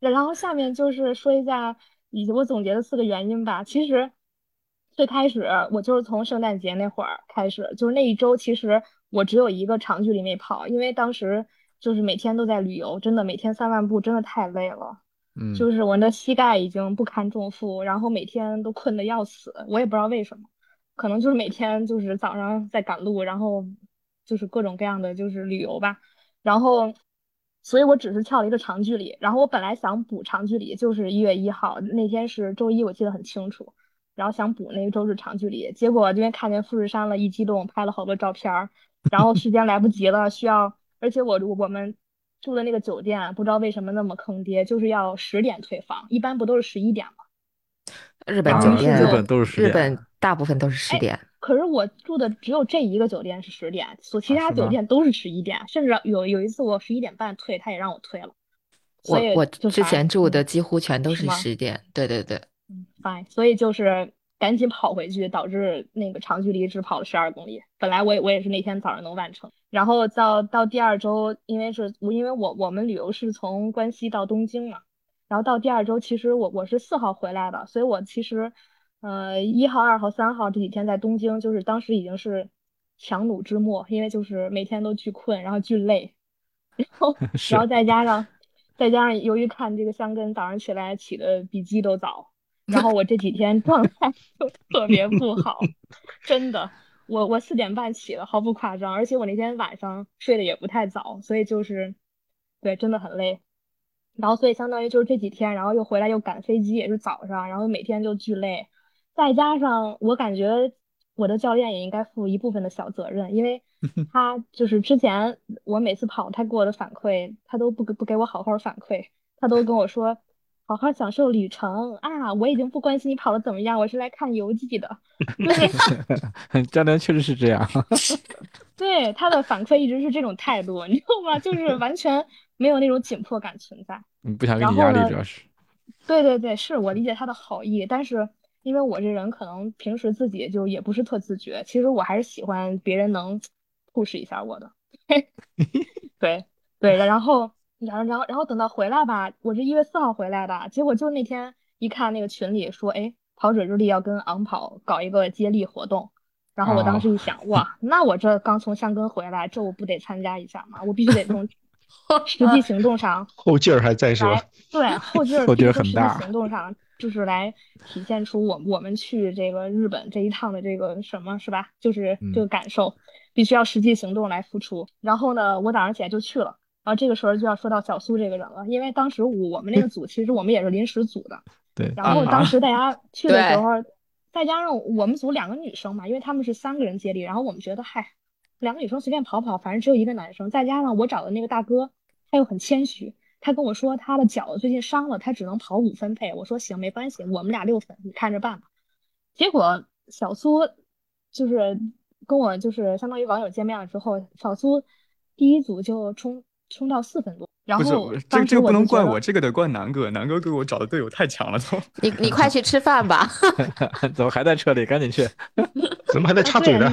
然后下面就是说一下以及我总结的四个原因吧。其实最开始我就是从圣诞节那会儿开始，就是那一周，其实我只有一个长距离没跑，因为当时就是每天都在旅游，真的每天三万步真的太累了，嗯，就是我的膝盖已经不堪重负，然后每天都困得要死，我也不知道为什么，可能就是每天就是早上在赶路，然后就是各种各样的就是旅游吧。然后，所以我只是跳了一个长距离。然后我本来想补长距离，就是一月一号那天是周一，我记得很清楚。然后想补那个周日长距离，结果因为看见富士山了，一激动拍了好多照片儿，然后时间来不及了，需要，而且我我们住的那个酒店不知道为什么那么坑爹，就是要十点退房，一般不都是十一点吗？日本啊酒店，日本都是十日点本大部分都是十哎点。可是我住的只有这一个酒店是十点，所其他酒店都是十一点，甚至有有一次我十一点半退，他也让我退了。我所以我之前住的嗯几乎全都是十点，对对对，嗯，fine，所以就是赶紧跑回去，导致那个长距离只跑了十二公里。本来我也我也是那天早上能完成，然后到到第二周，因为是我因为我我们旅游是从关西到东京嘛，然后到第二周，其实我我是四号回来的，所以我其实呃一号、二号、三号这几天在东京，就是当时已经是强弩之末，因为就是每天都巨困，然后巨累，然后 然后再加上再加上由于看这个香根早上起来起的比鸡都早。然后我这几天状态 就特别不好，真的，我我四点半起了，毫不夸张，而且我那天晚上睡得也不太早，所以就是，对，真的很累。然后所以相当于就是这几天，然后又回来又赶飞机，也是早上，然后每天就巨累，再加上我感觉我的教练也应该负一部分的小责任，因为 他就是之前我每次跑，他给我的反馈，他都不给不给我好好反馈，他都跟我说。好好享受旅程啊！我已经不关心你跑的怎么样，我是来看游记的。对，教练确实是这样。对，他的反馈一直是这种态度，你知道吗？就是完全没有那种紧迫感存在。嗯不想给你压力，主要是。对对对，是我理解他的好意，但是因为我这人可能平时自己就也不是特自觉，其实我还是喜欢别人能 push 一下我的。对对，然后。然后，然后，然后等到回来吧，我是一月四号回来的，结果就那天一看那个群里说，哎，跑者日历要跟昂跑搞一个接力活动，然后我当时一想，哇，那我这刚从香根回来，这我不得参加一下吗？我必须得从实际行动上 后劲儿还在是吧？对后劲儿后劲儿很大行动上就是来体现出我我们去这个日本这一趟的这个什么是吧？就是这个嗯感受，必须要实际行动来付出。然后呢，我早上起来就去了。然后这个时候就要说到小苏这个人了，因为当时我们那个组其实我们也是临时组的，对，然后当时大家去的时候，再加上我们组两个女生嘛，因为他们是三个人接力，然后我们觉得嗨，两个女生随便跑跑，反正只有一个男生。再加上我找的那个大哥，他又很谦虚，他跟我说他的脚最近伤了，他只能跑五分配。我说行，没关系，我们俩六分，你看着办吧。结果小苏就是跟我就是相当于网友见面了之后，小苏第一组就冲冲到四分多，然后这这个不能怪我，这个得怪南哥，南哥给我找的队友太强了都。你你快去吃饭吧。怎么还在车里？赶紧去！怎么还在插啊嘴呢？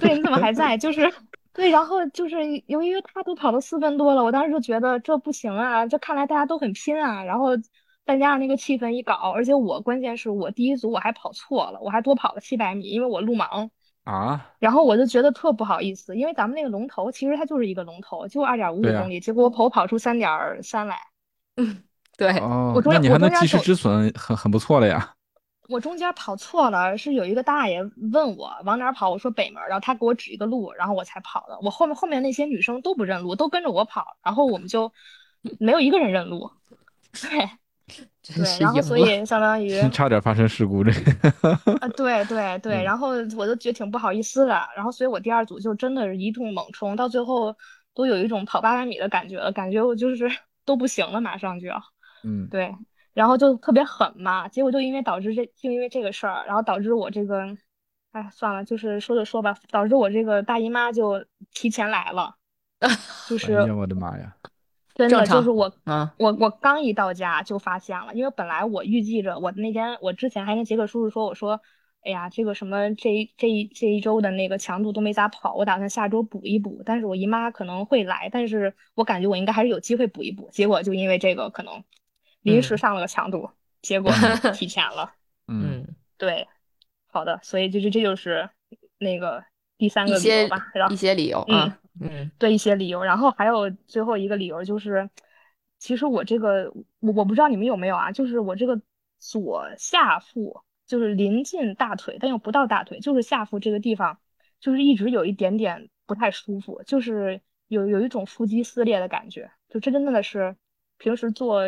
对你怎么还在？就是对，然后就是由于他都跑到四分多了，我当时就觉得这不行啊，这看来大家都很拼啊。然后再加上那个气氛一搞，而且我关键是我第一组我还跑错了，我还多跑了七百米，因为我路盲。啊，然后我就觉得特不好意思，因为咱们那个龙头其实它就是一个龙头，就二点五五公里，结果我跑跑出三点三来。嗯对，哦我，中间那你还能及时止损，很很不错了呀。我中间跑错了，是有一个大爷问我往哪儿跑，我说北门儿，然后他给我指一个路，然后我才跑的。我后面后面那些女生都不认路，都跟着我跑，然后我们就 没有一个人认路。对 对，然后。所以相当于 差点发生事故，这啊，对对对，嗯然后我都觉得挺不好意思的，然后所以我第二组就真的是一通猛冲，到最后都有一种跑八百米的感觉了，感觉我就是都不行了，马上就要。嗯，对，然后就特别狠嘛，结果就因为导致这，就因为这个事儿，然后导致我这个，哎，算了，就是说就说吧，导致我这个大姨妈就提前来了，就是哎呀，我的妈呀！真的就是我，嗯我我刚一到家就发现了，因为本来我预计着，我那天我之前还跟杰克叔叔说，我说，哎呀，这个什么这一这一这一周的那个强度都没咋跑，我打算下周补一补，但是我姨妈可能会来，但是我感觉我应该还是有机会补一补，结果就因为这个可能临时嗯。上了个强度，结果 提前了，嗯，嗯，对，好的，所以就是这就是那个第三个理一些由吧，然后一些理由嗯啊，嗯。对一些理由，然后还有最后一个理由就是，其实我这个我我不知道你们有没有啊，就是我这个左下腹就是临近大腿，但又不到大腿，就是下腹这个地方，就是一直有一点点不太舒服，就是有有一种腹肌撕裂的感觉，就这真的是平时做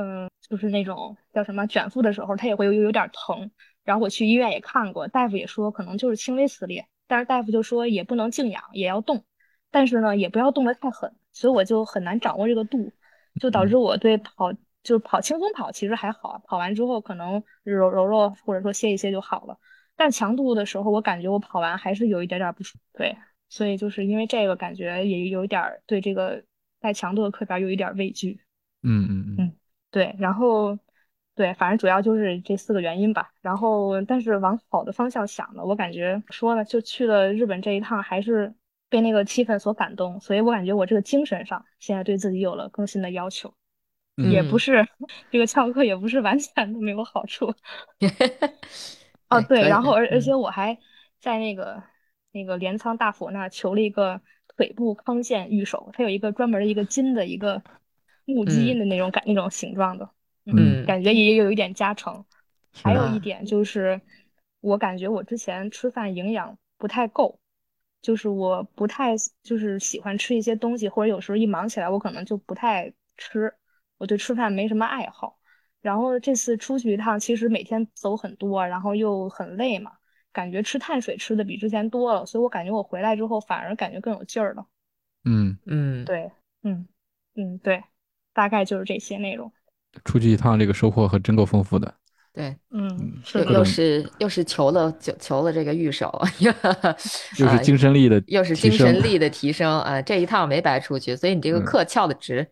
嗯就是那种叫什么卷腹的时候，它也会有有点疼，然后我去医院也看过，大夫也说可能就是轻微撕裂，但是大夫就说也不能静养，也要动。但是呢，也不要动得太狠，所以我就很难掌握这个度，就导致我对跑就是跑轻松跑其实还好，跑完之后可能揉揉揉或者说歇一歇就好了。但强度的时候，我感觉我跑完还是有一点点不舒服，对，所以就是因为这个感觉也有一点对这个带强度的课表有一点畏惧，嗯嗯。嗯，对，然后对，反正主要就是这四个原因吧。然后，但是往好的方向想呢，我感觉说呢，就去了日本这一趟，还是被那个气氛所感动，所以我感觉我这个精神上现在对自己有了更新的要求，也不嗯是这个翘课也不是完全都没有好处。哦，对，然后而而嗯且我还在那个那个镰仓大佛那儿求了一个腿部康健玉手，它有一个专门的一个金的一个木基因的那种感、那种形状的，嗯感觉也有一点加成。还有啊一点就是，我感觉我之前吃饭营养不太够，就是我不太就是喜欢吃一些东西，或者有时候一忙起来，我可能就不太吃，我对吃饭没什么爱好。然后这次出去一趟，其实每天走很多，然后又很累嘛，感觉吃碳水吃的比之前多了，所以我感觉我回来之后反而感觉更有劲儿了。嗯，嗯，对，嗯嗯，对，大概就是这些内容。出去一趟，这个收获可真够丰富的。对，嗯，是又的，又是又是求了求求了这个玉手，又是啊精神力的又是精神力的提升啊，这一趟没白出去，所以你这个嗯课翘的值。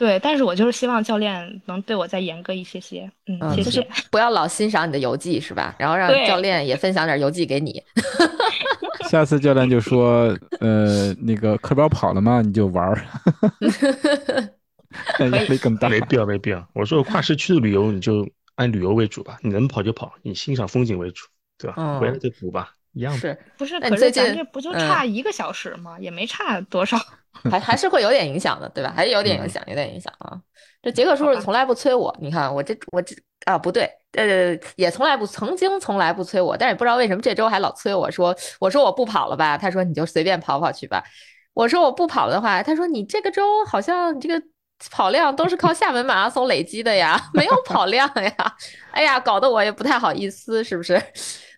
对，但是我就是希望教练能对我再严格一些些。嗯，嗯，谢就是谢。不要老欣赏你的游记是吧？然后让教练也分享点游记给你。下次教练就说，呃，那个课表跑了吗？你就玩儿，那压力更大。没必要，没必要。我说跨市区的旅游，你就按旅游为主吧，你能跑就跑，你欣赏风景为主，对吧？嗯回来再补吧。一样的。是不是？可是咱这不就嗯差一个小时吗？也没差多少。还还是会有点影响的，对吧？还是有点影嗯响，有点影响啊。这杰克叔叔从来不催我，你看我这我这啊不对，呃，也从来不曾经从来不催我，但是也不知道为什么这周还老催我说，我说我不跑了吧，他说你就随便跑跑去吧。我说我不跑的话，他说你这个周好像你这个跑量都是靠厦门马拉松累积的呀，没有跑量呀。哎呀，搞得我也不太好意思，是不是？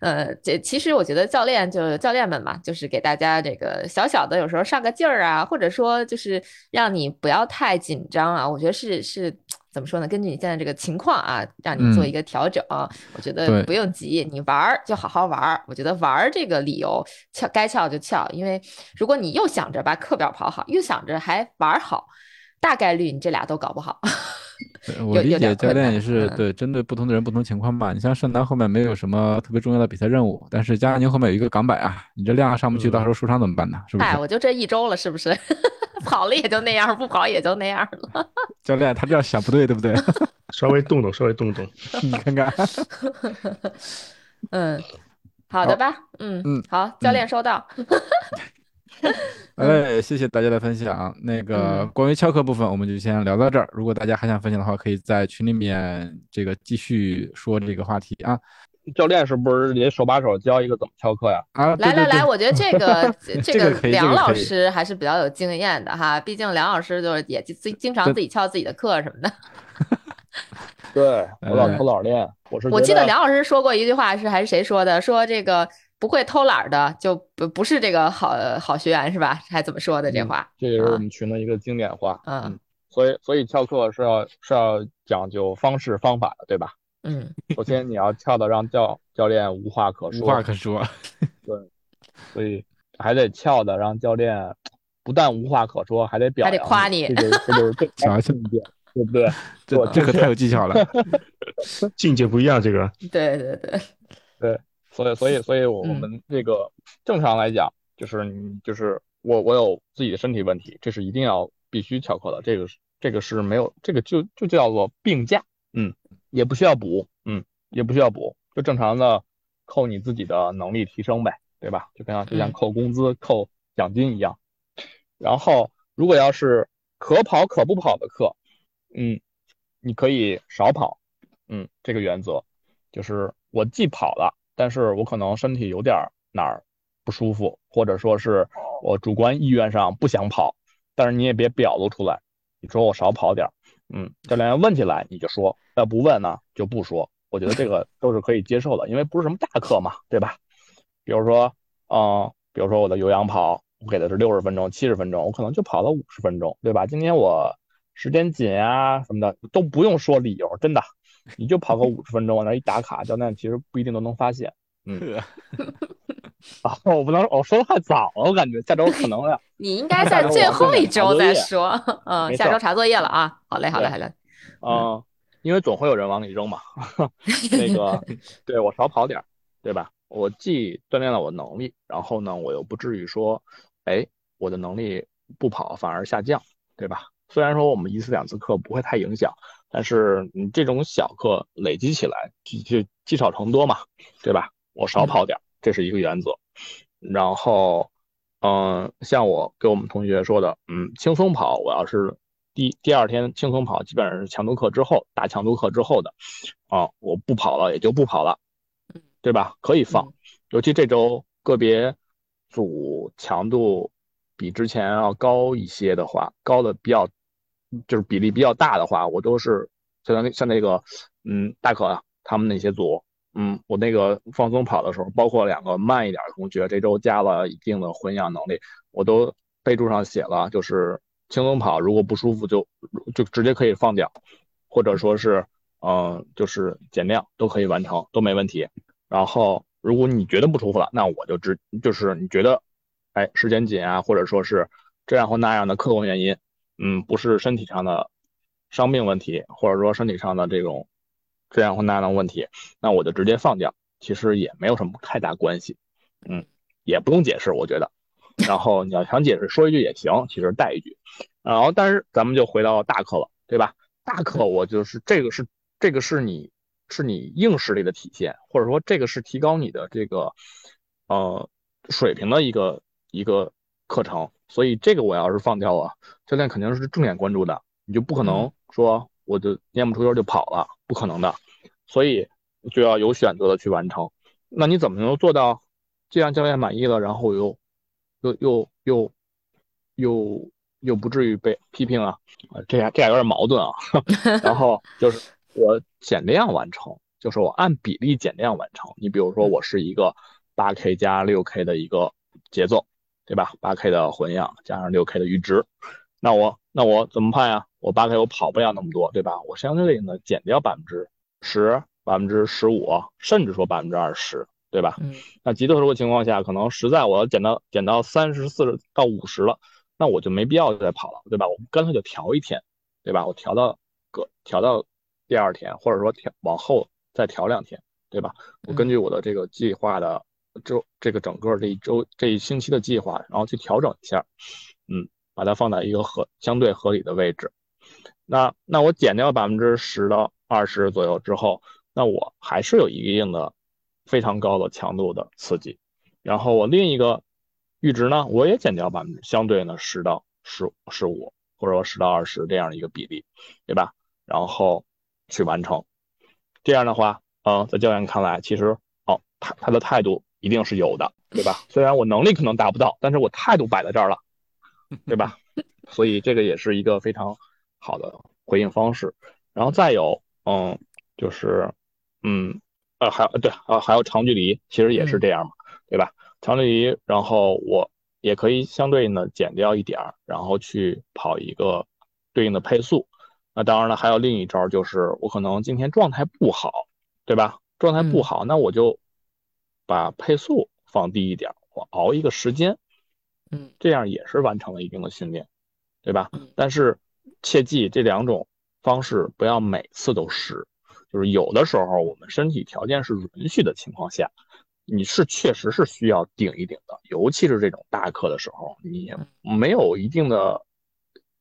呃，这其实我觉得教练就教练们嘛，就是给大家这个小小的有时候上个劲儿啊，或者说就是让你不要太紧张啊。我觉得是是怎么说呢？根据你现在这个情况啊，让你做一个调整。我觉得不用急，你玩儿就好好玩儿。我觉得玩儿这个理由翘该翘就翘，因为如果你又想着把课表跑好，又想着还玩儿好，大概率你这俩都搞不好。我理解教练也是嗯对针对不同的人不同情况吧。你像盛楠后面没有什么特别重要的比赛任务，但是佳宁后面有一个港百啊，你这量上不去，到时候受伤怎么办呢？是不哎，是？我就这一周了，是不是？跑了也就那样，不跑也就那样了。教练他这样想不对，对不对？稍微动动，稍微动动。你看看，嗯，好的吧，嗯嗯好，教练收到。哎，谢谢大家的分享。那个嗯关于翘课部分，我们就先聊到这儿。如果大家还想分享的话，可以在群里面这个继续说这个话题啊教练是不是也手把手教一个怎么翘课呀？啊！来来来，我觉得这个 这个梁老师还是比较有经验的哈，毕竟梁老师就是也经经常自己翘自己的课什么的。对我老哎偷懒练，我是我记得梁老师说过一句话，是还是谁说的？说这个不会偷懒儿的就不不是这个好好学员是吧？还怎么说的这嗯话？这也是我啊们群的一个经典话。嗯所以所以翘课是要是要讲究方式方法的，对吧？嗯首先你要翘的让教教练无话可说，无话可说。对所以还得翘的让教练不但无话可说，还得表还得夸你这就是这就是最瞧瞧一点，对不对？这这可太有技巧了。境界不一样，这个对对对对，所以，所以，所以我们这个正常来讲，就是你就是我我有自己的身体问题，这是一定要必须翘课的，这个是这个是没有这个就就叫做病假，嗯，也不需要补，嗯，也不需要补，就正常的扣你自己的能力提升呗，对吧？就跟像就像嗯扣工资、扣奖金一样。然后，如果要是可跑可不跑的课，嗯，你可以少跑，嗯，这个原则就是我既跑了，但是我可能身体有点哪儿不舒服，或者说是我主观意愿上不想跑，但是你也别表露出来，你说我少跑点儿，嗯，教练要问起来你就说，要不问呢就不说，我觉得这个都是可以接受的，因为不是什么大课嘛，对吧？比如说，嗯、比如说我的有氧跑，我给的是六十分钟、七十分钟，我可能就跑了五十分钟，对吧？今天我时间紧啊什么的都不用说理由，真的，你就跑个五十分钟，往那一打卡，教练其实不一定都能发现。嗯，啊，我不能，我说的太早了，我感觉下周可能要 你应该在最后一周再说。嗯，下周查作业了啊。好嘞，好嘞，好嘞。嗯，因为总会有人往里扔嘛。那个，对我少跑点儿，对吧？我既锻炼了我的能力，然后呢，我又不至于说，哎，我的能力不跑反而下降，对吧？虽然说我们一次两次课不会太影响，但是你这种小课累积起来，就就积少成多嘛，对吧？我少跑点，这是一个原则。然后，嗯，像我给我们同学说的，嗯，轻松跑，我要是第第二天轻松跑，基本上是强度课之后，大强度课之后的，啊，我不跑了也就不跑了，对吧？可以放，尤其这周个别组强度比之前要高一些的话，高的比较就是比例比较大的话，我都是像那像那个嗯大可啊他们那些组，嗯，我那个放松跑的时候，包括两个慢一点的同学，这周加了一定的混氧能力，我都备注上写了，就是轻松跑，如果不舒服就就直接可以放掉，或者说是嗯、就是减量都可以完成，都没问题。然后如果你觉得不舒服了，那我就直就是你觉得哎时间紧啊，或者说是这样或那样的客观原因，嗯，不是身体上的伤病问题，或者说身体上的这种这样或那样的问题，那我就直接放掉，其实也没有什么太大关系，嗯，也不用解释，我觉得。然后你要想解释，说一句也行，其实带一句。然后，但是咱们就回到大课了，对吧？大课我就是这个是这个是你是你硬实力的体现，或者说这个是提高你的这个呃水平的一个一个课程，所以这个我要是放掉了，教练肯定是重点关注的，你就不可能说我就念不出音就跑了，不可能的，所以就要有选择的去完成。那你怎么能做到既让教练满意了，然后又又又又又又不至于被批评啊？啊，这俩这俩有点矛盾啊。然后就是我减量完成，就是我按比例减量完成。你比如说，我是一个八 K 加六 K 的一个节奏，对吧？八 K 的混氧加上六 K 的阈值，那我那我怎么判呀？我八 K 我跑不了那么多，对吧？我相对应的减掉百分之十、百分之十五，甚至说百分之二十，对吧？嗯那极特殊的情况下，可能实在我要减到减到三十四到五十了，那我就没必要再跑了，对吧？我干脆就调一天，对吧？我调到个调到第二天，或者说调往后再调两天，对吧？我根据我的这个计划的周这个整个这一周这一星期的计划，然后去调整一下，嗯，把它放在一个合相对合理的位置。那那我减掉百分之十到二十左右之后，那我还是有一定的非常高的强度的刺激，然后我另一个阈值呢，我也减掉百分之相对呢十到十十五或者说十到二十这样一个比例，对吧？然后去完成，这样的话，嗯，在教练看来，其实哦，他他的态度一定是有的，对吧？虽然我能力可能达不到，但是我态度摆在这儿了，对吧？所以这个也是一个非常好的回应方式。然后再有，嗯，就是，嗯，呃，还有对啊，还有长距离，其实也是这样嘛，对吧？长距离，然后我也可以相对应的减掉一点儿，然后去跑一个对应的配速。那当然了，还有另一招，就是我可能今天状态不好，对吧？状态不好，那我就把配速放低一点，我熬一个时间，嗯，这样也是完成了一定的训练，对吧？但是切记这两种方式不要每次都试，就是有的时候我们身体条件是允许的情况下，你是确实是需要顶一顶的，尤其是这种大课的时候，你没有一定的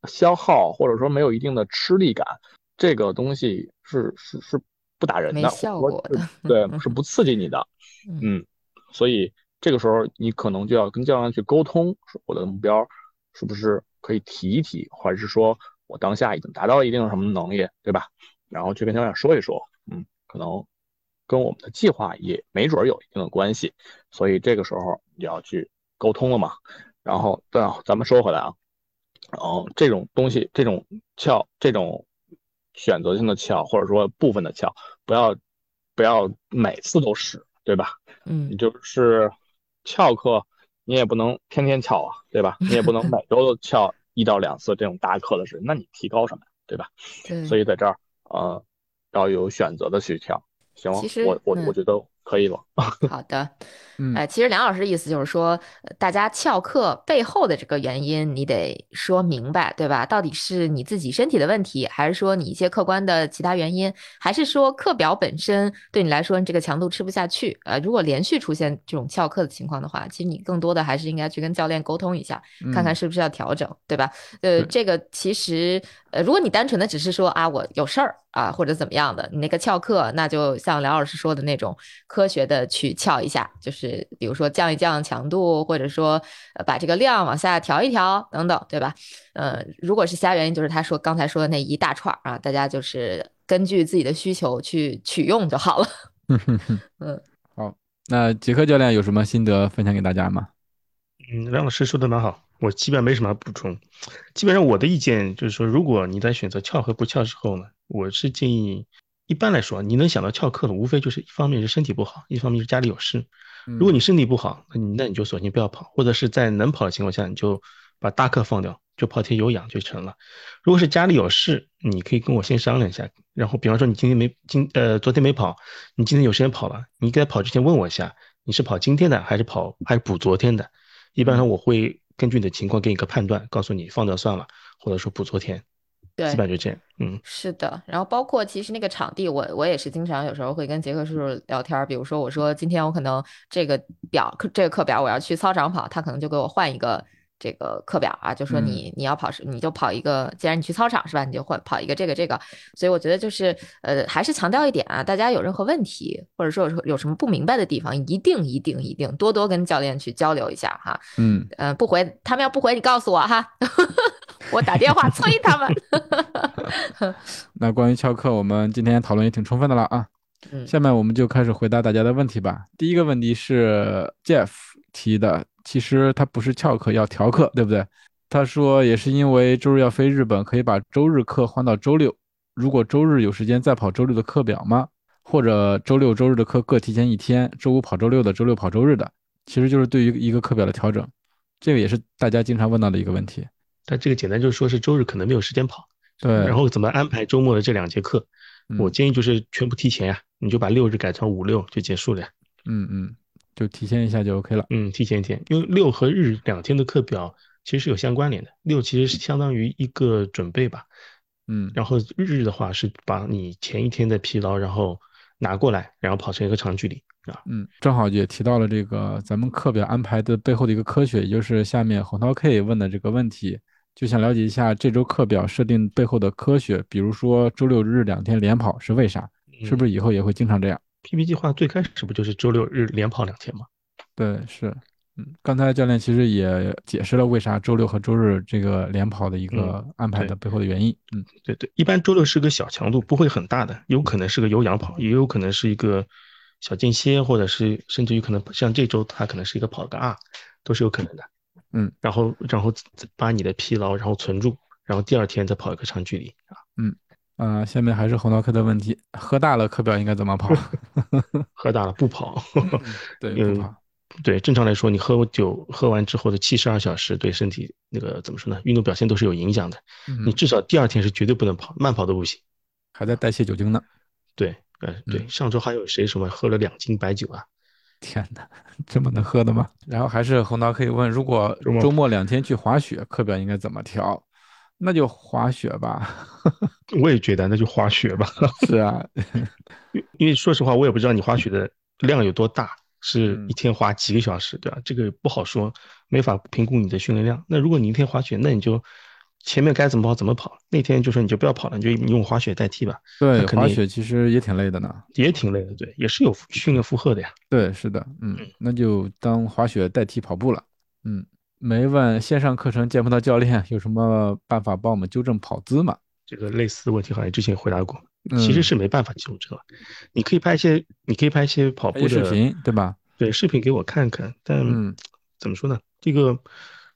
消耗或者说没有一定的吃力感，这个东西是是是不打人的，没效果的 对，是不刺激你的，嗯，所以这个时候你可能就要跟教练去沟通，说我的目标是不是可以提一提，或者是说我当下已经达到了一定什么能力，对吧？然后去跟教练说一说，嗯，可能跟我们的计划也没准有一定的关系，所以这个时候你要去沟通了嘛。然后，对啊，咱们说回来啊，然后，这种东西，这种窍，这种选择性的翘，或者说部分的翘，不要不要每次都使，对吧？嗯你就是翘课，你也不能天天翘啊，对吧？你也不能每周都翘一到两次这种大课的事，那你提高什么呀，对吧？对所以在这儿，呃，要有选择的去跳，行吗？我我嗯我觉得可以了。好的，嗯呃，其实梁老师的意思就是说，呃大家翘课背后的这个原因，你得说明白，对吧？到底是你自己身体的问题，还是说你一些客观的其他原因，还是说课表本身对你来说，你这个强度吃不下去？呃，如果连续出现这种翘课的情况的话，其实你更多的还是应该去跟教练沟通一下，看看嗯是不是要调整，对吧？呃，这个其实，呃，如果你单纯的只是说啊，我有事儿啊，或者怎么样的，你那个翘课，那就像梁老师说的那种科学的去翘一下，就是比如说降一降强度，或者说呃把这个量往下调一调等等，对吧？呃，如果是其他原因，就是他说刚才说的那一大串儿啊，大家就是根据自己的需求去取用就好了。嗯，好，那杰克教练有什么心得分享给大家吗？嗯，梁老师说的蛮好，我基本没什么补充。基本上我的意见就是说，如果你在选择翘和不翘之后呢，我是建议，一般来说，你能想到翘课的，无非就是一方面是身体不好，一方面是家里有事。如果你身体不好，那你那你就索性不要跑，或者是在能跑的情况下，你就把大课放掉，就跑些有氧就成了。如果是家里有事，你可以跟我先商量一下，然后比方说你今天没今呃昨天没跑，你今天有时间跑了，你在跑之前问我一下，你是跑今天的还是跑还是补昨天的？一般上我会根据你的情况给你个判断，告诉你放掉算了，或者说补昨天，对基本就这样。嗯，是的，然后包括其实那个场地，我我也是经常有时候会跟杰克叔叔聊天儿，比如说我说今天我可能这个表课这个课表我要去操场跑，他可能就给我换一个这个课表啊，就说嗯。你你要跑是你就跑一个，既然你去操场是吧，你就换跑一个这个这个，所以我觉得就是呃还是强调一点啊，大家有任何问题或者说有有什么不明白的地方，一定一定一定多多跟教练去交流一下哈，嗯，呃不回他们要不回你告诉我哈，我打电话催他们。那关于翘课，我们今天讨论也挺充分的了啊。嗯下面我们就开始回答大家的问题吧。第一个问题是 Jeff 提的，其实他不是翘课，要调课，对不对？他说也是因为周日要飞日本，可以把周日课换到周六。如果周日有时间再跑周六的课表吗？或者周六、周日的课各提前一天，周五跑周六的，周六跑周日的，其实就是对于一个课表的调整。这个也是大家经常问到的一个问题。但这个简单就是说是周日可能没有时间跑，对，然后怎么安排周末的这两节课？我嗯建议就是全部提前呀，你就把六日改成五六就结束了呀。嗯嗯，就提前一下就 OK 了。嗯，提前一天，因为六和日两天的课表其实是有相关联的。六其实是相当于一个准备吧，嗯然后日的话是把你前一天的疲劳然后拿过来，然后跑成一个长距离啊。嗯，正好也提到了这个咱们课表安排的背后的一个科学，也就是下面红桃 K 问的这个问题，就想了解一下这周课表设定背后的科学，比如说周六日两天连跑是为啥？是不是以后也会经常这样？PP 计划最开始不就是周六日连跑两天吗？对，是，嗯，刚才教练其实也解释了为啥周六和周日这个连跑的一个安排的背后的原因。嗯，对对，一般周六是个小强度，不会很大的，有可能是个有氧跑，也有可能是一个小间歇，或者是甚至于可能像这周它可能是一个跑个 R，都是有可能的。嗯，然后然后把你的疲劳然后存住，然后第二天再跑一个长距离啊。嗯，啊、下面还是红桃 K 的问题，喝大了课表应该怎么跑？喝大了不跑，对，嗯不跑。对，正常来说，你喝酒喝完之后的七十二小时对身体那个怎么说呢？运动表现都是有影响的。嗯你至少第二天是绝对不能跑，慢跑都不行。还在代谢酒精呢。对，呃，对，嗯上周还有谁什么喝了两斤白酒啊？天哪，这么能喝的吗？然后还是红桃可以问，如果周末两天去滑雪，课表应该怎么调？那就滑雪吧。我也觉得那就滑雪吧。是啊，因因为说实话，我也不知道你滑雪的量有多大，是嗯一天滑几个小时，对吧？这个不好说，没法评估你的训练量。那如果你一天滑雪，那你就前面该怎么跑怎么跑，那天就说你就不要跑了，你就用滑雪代替吧，对，滑雪其实也挺累的呢。也挺累的，对，也是有训练负荷的呀。对，是的，嗯，那就当滑雪代替跑步了。嗯，没问线上课程见不到教练，有什么办法帮我们纠正跑姿吗？这个类似的问题好像之前回答过，其实嗯是没办法纠正了。你可以拍一些，你可以拍一些跑步的视频，对吧？对，视频给我看看，但嗯怎么说呢？这个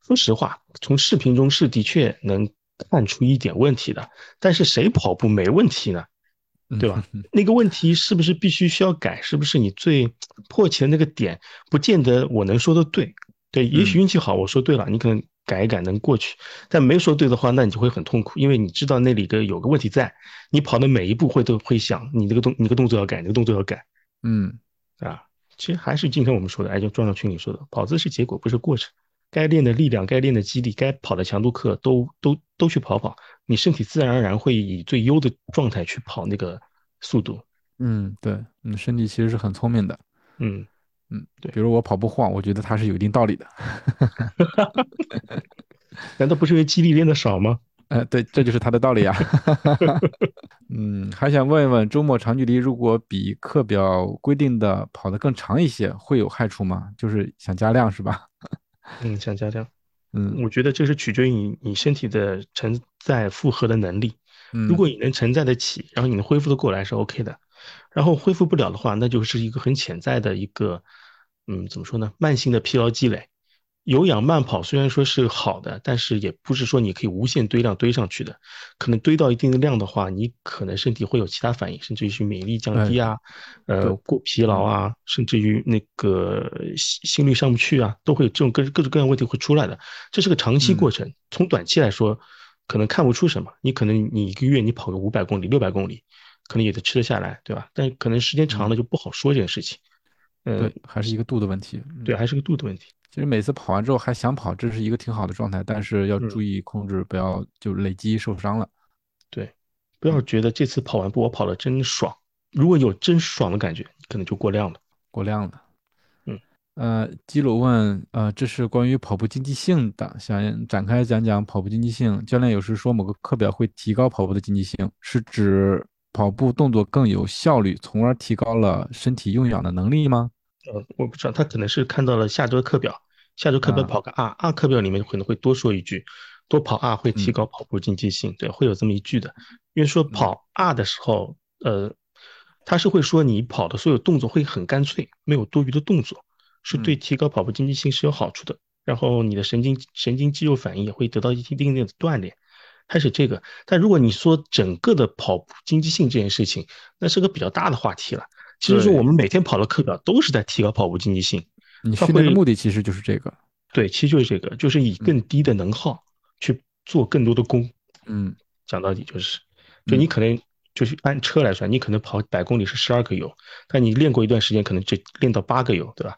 说实话，从视频中是的确能看出一点问题的，但是谁跑步没问题呢？对吧？那个问题是不是必须需要改？是不是你最迫切的那个点，不见得我能说的对。对，也许运气好，我说对了，你可能改一改能过去。但没说对的话，那你就会很痛苦，因为你知道那里个有个问题在，你跑的每一步会都会想，你这个动，你这个动作要改，你这个动作要改。嗯，啊，其实还是今天我们说的，哎，就撞上群里说的，跑姿是结果，不是过程。该练的力量，该练的肌力，该跑的强度课，都都都去跑跑，你身体自然而然会以最优的状态去跑那个速度。嗯，对，你，身体其实是很聪明的。嗯嗯，对比如我跑步晃，我觉得它是有一定道理的。难道不是因为肌力练的少吗？呃，对，这就是它的道理啊。嗯，还想问一问，周末长距离如果比课表规定的跑得更长一些，会有害处吗？就是想加量是吧？嗯，想加量。嗯我觉得这是取决于你你身体的承载负荷的能力。嗯，如果你能承载得起，然后你能恢复的过来是 OK 的。然后恢复不了的话，那就是一个很潜在的一个，嗯，怎么说呢？慢性的疲劳积累。有氧慢跑虽然说是好的，但是也不是说你可以无限堆量堆上去的。可能堆到一定的量的话，你可能身体会有其他反应，甚至于是免疫力降低啊，呃，过疲劳啊，甚至于那个心心率上不去啊，都会有这种各各种各样问题会出来的。这是个长期过程，从短期来说，可能看不出什么。你可能你一个月你跑个五百公里、六百公里，可能也得吃得下来，对吧？但可能时间长了就不好说这件事情。嗯对，，还是一个度的问题。嗯对，还是个度的问题。其实每次跑完之后还想跑，这是一个挺好的状态，但是要嗯注意控制，不要就累积受伤了。对，不要觉得这次跑完步我跑的真爽，如果有真爽的感觉，可能就过量了。过量了。嗯，呃，基鲁问，呃，这是关于跑步经济性的，想展开讲讲跑步经济性。教练有时说某个课表会提高跑步的经济性，是指跑步动作更有效率，从而提高了身体用氧的能力吗？呃，我不知道，他可能是看到了下周课表，下周课表跑个 R，R 课表里面可能会多说一句，多跑 R 会提高跑步经济性，对，会有这么一句的。因为说跑 R 的时候，呃，他是会说你跑的所有动作会很干脆，没有多余的动作。是对提高跑步经济性是有好处的，然后你的神经神经肌肉反应也会得到一定定的锻炼，开始这个。但如果你说整个的跑步经济性这件事情，那是个比较大的话题了。其实说我们每天跑的课表都是在提高跑步经济性，你训练的目的其实就是这个。对，其实就是这个，就是以更低的能耗去做更多的功。嗯，讲到底就是，就你可能就是按车来算，你可能跑百公里是十二个油，但你练过一段时间，可能就练到八个油，对吧？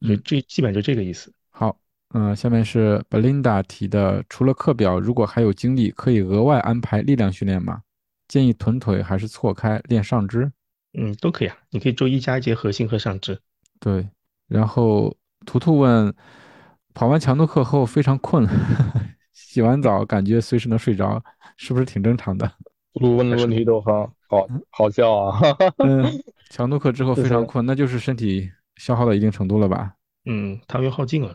所以这基本就这个意思。好，嗯，下面是 Belinda 提的，除了课表，如果还有精力，可以额外安排力量训练吗？建议臀腿还是错开练上肢？嗯，都可以啊，你可以周一加一节核心和上肢。对，然后图图问，跑完强度课后非常困，洗完澡感觉随时能睡着，是不是挺正常的？图图问的问题都很好，好笑啊。嗯，强度课之后非常困，那就是身体。消耗到一定程度了吧？嗯，汤圆耗尽了。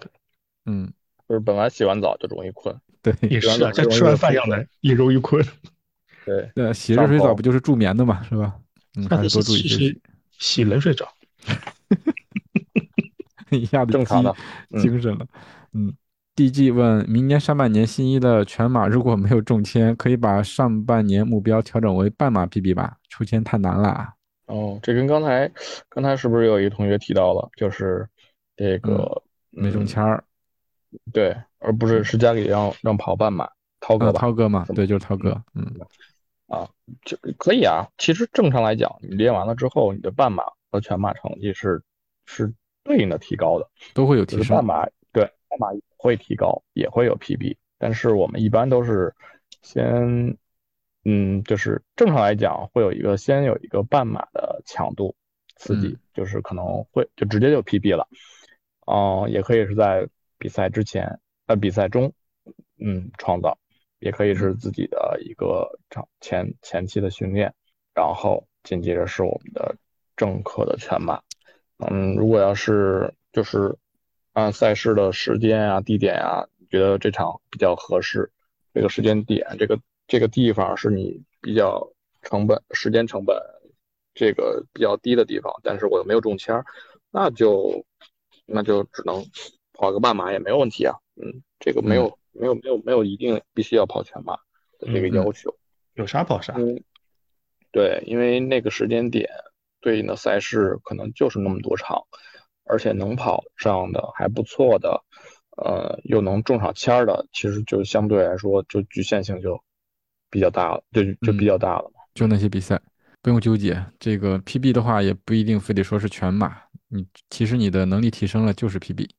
嗯，就是本来洗完澡就容易困，对，也是啊，像吃完饭一样的，也容易困。对，那，洗热水澡不就是助眠的嘛，是吧？嗯，还是多注意洗洗冷水澡。一下子正常的精神了。嗯，DG 问：明年上半年新一的全马如果没有中签，可以把上半年目标调整为半马 PB 吧？抽签太难了。哦，这跟刚才刚才是不是有一个同学提到了，就是这个没中签儿，对，而不是是家里让让跑半马，涛哥，涛哥嘛，对，就是涛哥，嗯，啊，就可以啊。其实正常来讲，你练完了之后，你的半马和全马成绩是是对应的提高的，都会有提升。半马对，半马会提高，也会有 PB，但是我们一般都是先。嗯，就是正常来讲，会有一个先有一个半马的强度刺激，就是可能会就直接就 PB 了，嗯，也可以是在比赛之前，呃，比赛中，嗯，创造，也可以是自己的一个长前前期的训练，然后紧接着是我们的正课的全马，嗯，如果要是就是按赛事的时间啊、地点啊，你觉得这场比较合适，这个时间点这个。这个地方是你比较成本、时间成本这个比较低的地方，但是我又没有中签儿，那就那就只能跑个半马也没有问题啊。嗯，这个没有没有没有没有一定必须要跑全马的这个要求，有啥跑啥。嗯，对，因为那个时间点对应的赛事可能就是那么多场，而且能跑上的还不错的，呃，又能中上签儿的，其实就相对来说就局限性就。比较大了，就就比较大了嘛。就那些比赛，不用纠结。这个 PB 的话，也不一定非得说是全马。你其实你的能力提升了，就是 PB。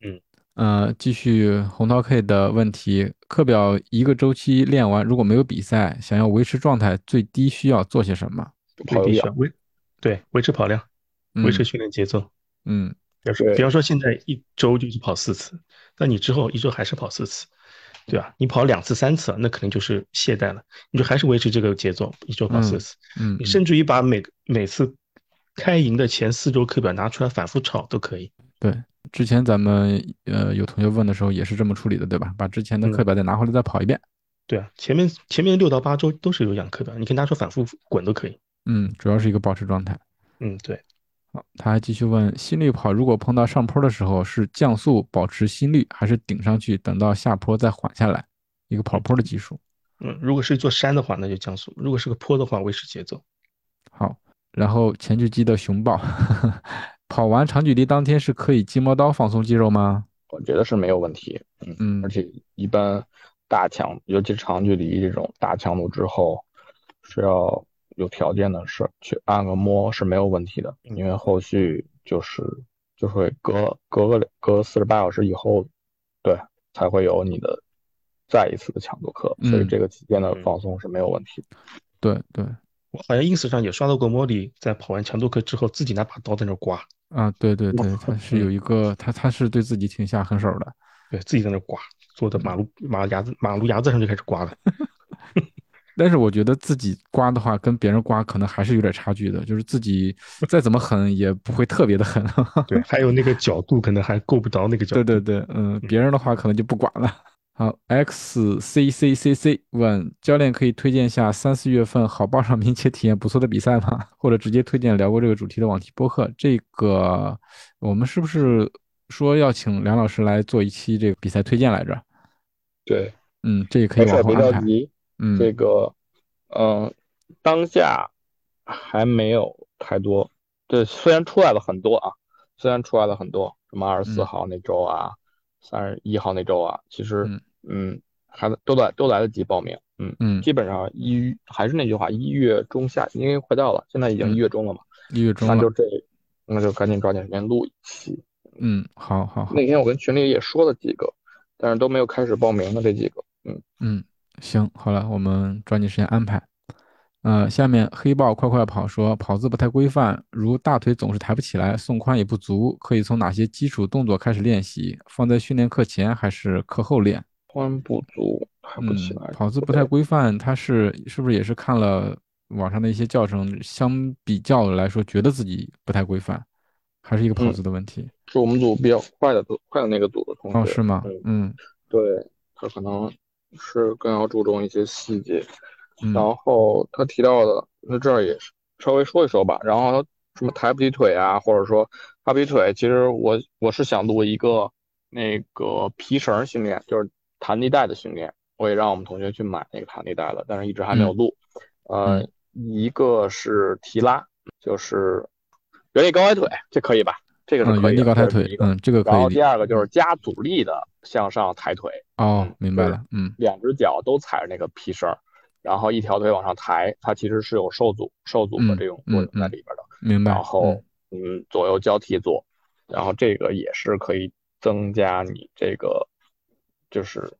嗯，呃，继续红桃 K 的问题，课表一个周期练完，如果没有比赛，想要维持状态，最低需要做些什么？最跑量，维对维持跑量，维持训练节奏。嗯，就是比方说现在一周就是跑四次，那你之后一周还是跑四次。对吧？你跑两次、三次，那可能就是懈怠了。你就还是维持这个节奏，一周跑四次。嗯，你甚至于把每每次开营的前四周课表拿出来反复抄都可以。对，之前咱们呃有同学问的时候也是这么处理的，对吧？把之前的课表再拿回来再跑一遍。对啊，前面前面六到八周都是有氧课表，你可以拿出反复滚都可以。嗯，主要是一个保持状态。嗯，对。好，他还继续问：心率跑如果碰到上坡的时候，是降速保持心率，还是顶上去等到下坡再缓下来？一个跑坡的技术。嗯，如果是一座山的话，那就降速；如果是个坡的话，维持节奏。好，然后前锯肌的熊抱，跑完长距离当天是可以筋膜刀放松肌肉吗？我觉得是没有问题。嗯嗯，而且一般大强，尤其长距离这种大强度之后，是要。有条件的是去按个摩是没有问题的，因为后续就是就会隔隔个隔四十八小时以后，对才会有你的再一次的强度课，所以这个期间的放松是没有问题。对对，我好像 ins 上也刷到过莫莉在跑完强度课之后自己拿把刀在那刮。啊，对对对，他是有一个他他是对自己挺下狠手的，对自己在那刮，坐在马路马路牙子马路牙子上就开始刮了。但是我觉得自己刮的话，跟别人刮可能还是有点差距的，就是自己再怎么狠也不会特别的狠。对，还有那个角度可能还够不着那个角度。对对对，嗯，别人的话可能就不管了。好，X C C C C 问教练可以推荐下三四月份好报上名且体验不错的比赛吗？或者直接推荐聊过这个主题的网题播客？这个我们是不是说要请梁老师来做一期这个比赛推荐来着？对，嗯，这也可以往后别安排。着急，嗯，这个，嗯，当下还没有太多。对，虽然出来了很多啊，虽然出来了很多，什么二十四嗯号那周啊，三十一号那周啊，其实嗯，嗯，还都来都来得及报名，嗯嗯基本上一还是那句话，一月中下，因为快到了，现在已经嗯一月中了嘛，一月中了。那就这，那就赶紧抓紧时间录一期。嗯，好好好。那天我跟群里也说了几个，但是都没有开始报名的这几个，嗯，嗯，行，好了，我们抓紧时间安排。呃，下面黑豹快快跑说跑姿不太规范，如大腿总是抬不起来，送髋也不足，可以从哪些基础动作开始练习？放在训练课前还是课后练？髋不足抬不起来，嗯，跑姿不太规范，他是是不是也是看了网上的一些教程，相比较来说，觉得自己不太规范，还是一个跑嗯姿的问题？是我们组比较快的组快的那个组的同学，哦，是吗？嗯，嗯对，他可能是更要注重一些细节。嗯然后他提到的，那这儿也是稍微说一说吧。然后什么抬不起腿啊，或者说抬不起腿，其实我我是想录一个那个皮绳训练，就是弹力带的训练。我也让我们同学去买那个弹力带了，但是一直还没有录。呃，一个是提拉，就是原地高抬腿，这可以吧？这个是嗯，可以的，原地高抬。腿嗯，这个可以理然后第二个就是加阻力的向上抬腿，哦明白了，嗯两只脚都踩着那个皮绳儿，然后一条腿往上抬，它其实是有受阻、受阻的嗯这种作用在里边的。明白。然后，嗯，左右交替做，然后这个也是可以增加你这个就是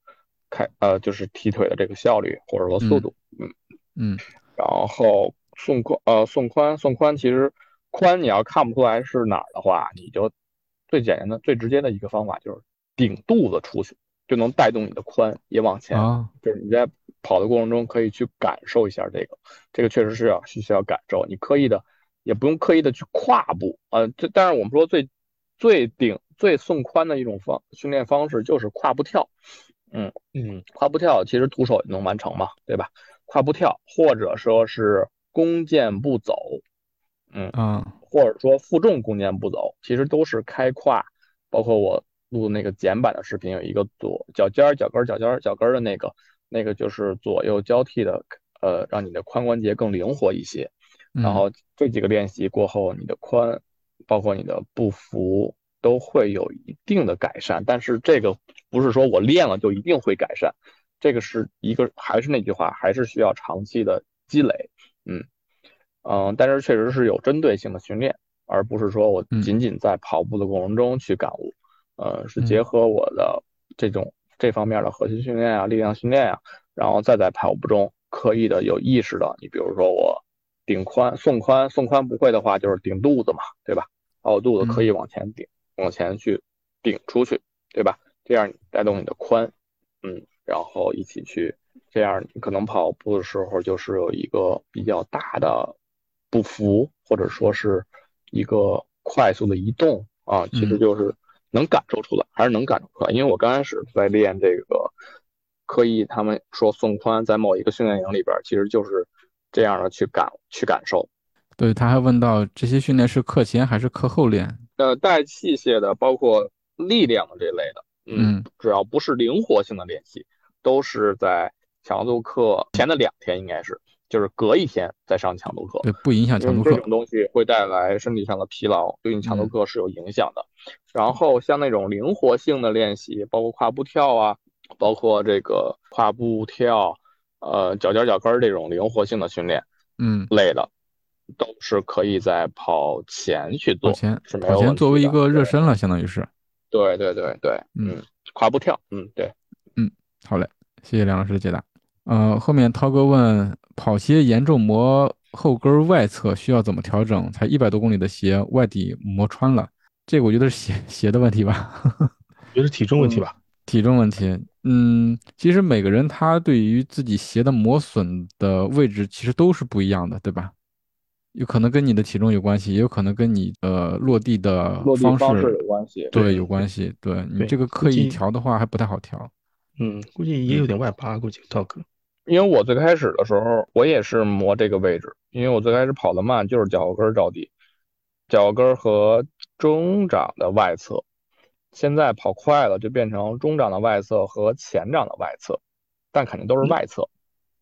开呃就是踢腿的这个效率或者说速度，嗯。嗯然后送宽呃送宽送宽，其实宽你要看不出来是哪儿的话，你就最简单的最直接的一个方法就是顶肚子出去，就能带动你的髋也往前。啊，就是你在跑的过程中可以去感受一下这个，这个确实是要需需要感受。你刻意的也不用刻意的去跨步，啊，这但是我们说最最顶最送宽的一种方训练方式就是跨步跳，嗯嗯，跨步跳其实徒手也能完成嘛，对吧？跨步跳或者说是弓箭步走，嗯，嗯，或者说负重弓箭步走，其实都是开胯，包括我录的那个简版的视频，有一个左脚尖儿、脚跟儿、脚尖儿、脚跟儿的那个，那个就是左右交替的，呃，让你的髋关节更灵活一些。然嗯后这几个练习过后，你的髋，包括你的步幅都会有一定的改善。但是这个不是说我练了就一定会改善，这个是一个还是那句话，还是需要长期的积累。嗯嗯，但是确实是有针对性的训练，而不是说我嗯仅仅在跑步的过程中去感悟。呃，是嗯结合我的这种这方面的核心训练啊、力量训练啊，然后再在跑步中刻意的有意识的，你比如说我顶髋、送髋、送髋不会的话，就是顶肚子嘛，对吧？把我肚子刻意往前顶，往前去顶出去，对吧？这样带动你的髋，嗯，然后一起去，这样你可能跑步的时候就是有一个比较大的不服，或者说是一个快速的移动啊，其实嗯就是能感受出来，还是能感受出来。因为我刚开始在练这个，刻意他们说宋宽在某一个训练营里边，其实就是这样的去感去感受。对，他还问到这些训练是课前还是课后练？呃，带器械的，包括力量的这类的，嗯只要不是灵活性的练习，都是在强度课前的两天，应该是就是隔一天再上强度课。对，不影响强度课这种。东西会带来身体上的疲劳，对你强度嗯课是有影响的。然后像那种灵活性的练习，包括跨步跳啊，包括这个跨步跳，呃，脚尖脚跟儿这种灵活性的训练嗯，类的，都是可以在跑前去做，跑前是没有跑前作为一个热身了，相当于是。对对对对，嗯嗯，跨步跳，嗯，对，嗯好嘞，谢谢梁老师的解答。呃，后面涛哥问跑鞋严重磨后跟外侧需要怎么调整？才一百多公里的鞋外底磨穿了，这个我觉得是鞋鞋的问题吧？我觉得是体重问题吧。体重问题，嗯，其实每个人他对于自己鞋的磨损的位置其实都是不一样的，对吧？有可能跟你的体重有关系，也有可能跟你呃落地的落地方方式有关系。对，有关系。对你这个刻意调的话还不太好调。嗯，估计也有点外八，估计涛哥。因为我最开始的时候，我也是磨这个位置，因为我最开始跑得慢，就是脚后跟儿着地，脚跟和中掌的外侧。现在跑快了，就变成中掌的外侧和前掌的外侧，但肯定都是外侧。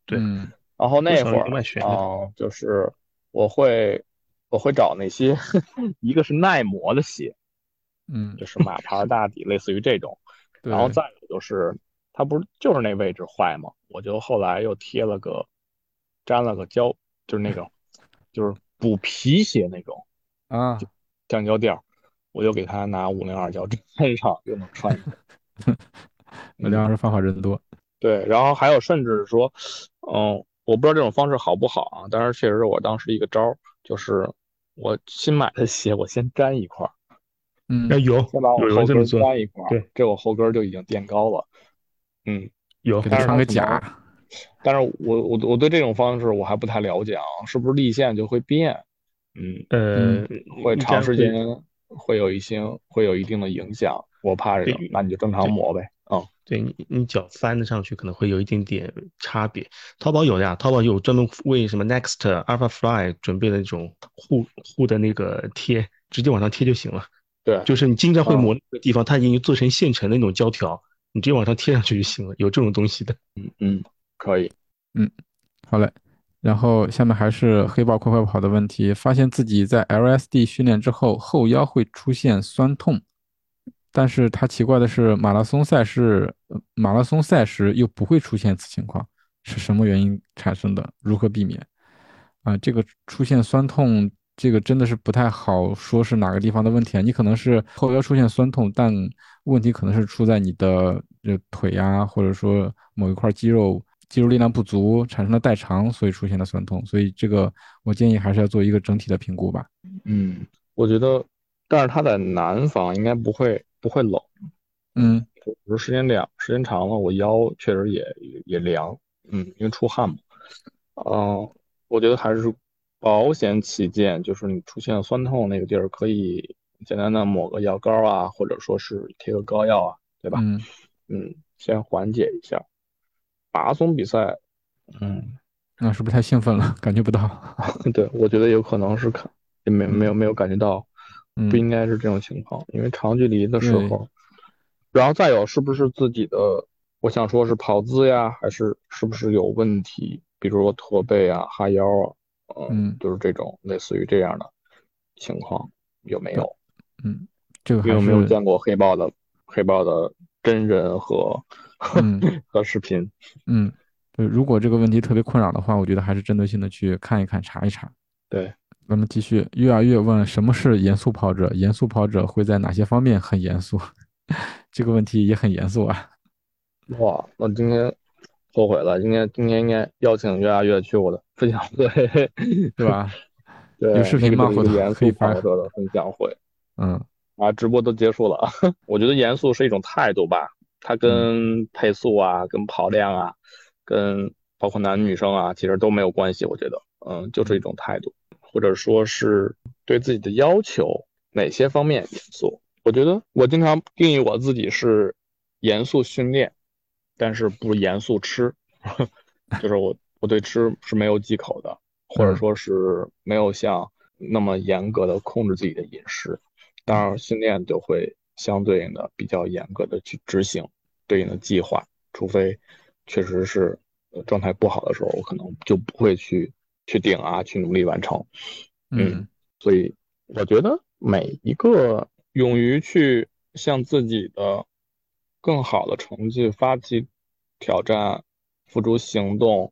对嗯然后那会儿啊、就是我会我会找那些 一个是耐磨的鞋，嗯，就是马牌大底，类似于这种。然后再有就是它不是就是那位置坏吗？我就后来又贴了个粘了个胶，就是那种就是补皮鞋那种啊，橡胶垫儿，我就给他拿五零二胶粘上，就能穿上。我这样是方法真多。对，然后还有甚至是说，嗯，我不知道这种方式好不好啊，但是确实是我当时一个招儿，就是我新买的鞋，我先粘一块儿，嗯哎，有先把我后跟粘一块儿，对，这我后跟儿就已经垫高了。嗯，有给他穿个但是它可能甲，但是我我我对这种方式我还不太了解啊，是不是立线就会变？嗯，呃，会长时间会有一些会有一定的影响，我怕这个，那你就正常磨呗。嗯，对你，你脚翻得上去可能会有一点点差别。淘宝有的呀，淘宝有专门为什么 Next、Alpha Fly 准备的那种护护的那个贴，直接往上贴就行了。对，就是你经常会嗯磨那个地方，它已经做成现成的那种胶条，你直接往上贴上去就行了。有这种东西的。嗯嗯，可以。嗯好嘞。然后下面还是黑豹快快跑的问题，发现自己在 LSD 训练之后后腰会出现酸痛，但是他奇怪的是马拉松赛事马拉松赛时又不会出现此情况，是什么原因产生的？如何避免？啊、这个出现酸痛，这个真的是不太好说是哪个地方的问题啊。你可能是后腰出现酸痛，但问题可能是出在你的这腿呀、或者说某一块肌肉肌肉力量不足产生了代偿，所以出现了酸痛。所以这个我建议还是要做一个整体的评估吧。嗯，我觉得，但是它在南方应该不会不会冷，嗯只是时间凉，时间长了，我腰确实也也也凉，嗯，因为出汗嘛。嗯、我觉得还是保险起见，就是你出现酸痛那个地儿，可以简单的抹个药膏啊，或者说是贴个膏药啊，对吧？嗯嗯，先缓解一下。马拉松比赛，嗯，那是不是太兴奋了？感觉不到。对，我觉得有可能是看也没没有没有感觉到，嗯不应该是这种情况，因为长距离的时候，然后再有是不是自己的，我想说是跑姿呀，还是是不是有问题，比如说驼背啊、哈腰啊，嗯就是这种类似于这样的情况有没有？嗯，这个你有没有见过黑豹的黑豹的真人和嗯 和视频？嗯，对，如果这个问题特别困扰的话，我觉得还是针对性的去看一看、查一查。对，咱们继续，月啊月问什么是严肃跑者？严肃跑者会在哪些方面很严肃？这个问题也很严肃啊。哇，那今天后悔了，今天今天应该邀请月啊月去我的分享会，对吧？对，有视频吗回头那个就是一个严肃可以发跑者的分享会嗯啊，直播都结束了。我觉得严肃是一种态度吧，它跟配速啊、跟跑量啊、跟包括男女生啊，其实都没有关系。我觉得，嗯，就是一种态度，或者说是对自己的要求哪些方面严肃。我觉得我经常定义我自己是严肃训练，但是不严肃吃，就是我我对吃是没有忌口的，或者嗯说是没有像那么严格的控制自己的饮食。当然，训练就会相对应的比较严格的去执行对应的计划，除非确实是呃状态不好的时候，我可能就不会去去顶啊，去努力完成。嗯所以我觉得每一个勇于去向自己的更好的成绩发起挑战、付诸行动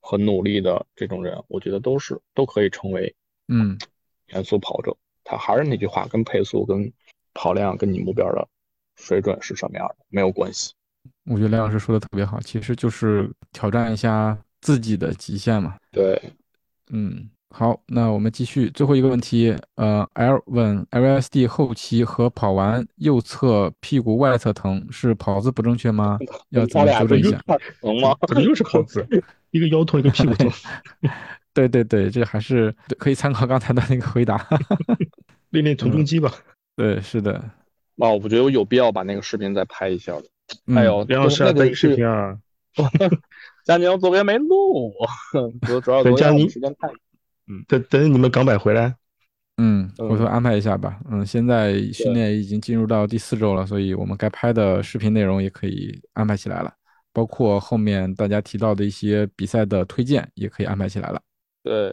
和努力的这种人，我觉得都是都可以成为嗯元素跑者。他还是那句话，跟配速、跟跑量、跟你目标的水准是什么样的没有关系。我觉得梁老师说的特别好，其实就是挑战一下自己的极限嘛。对，嗯，好，那我们继续最后一个问题。呃，L 问 LSD 后期和跑完右侧屁股外侧疼是跑姿不正确吗？要怎么修正一下？疼吗？怎么又是跑姿？一个腰痛，一个屁股痛。对对对，这还是可以参考刚才的那个回答，练练臀中肌吧。对，是的。哦，我觉得我有必要把那个视频再拍一下了。哎呦，梁老师那个视频啊。佳宁昨天没录，主主要昨天时间太……嗯，等等你们港百回来，嗯，回头安排一下吧。嗯，现在训练已经进入到第四周了，所以我们该拍的视频内容也可以安排起来了，包括后面大家提到的一些比赛的推荐也可以安排起来了。对，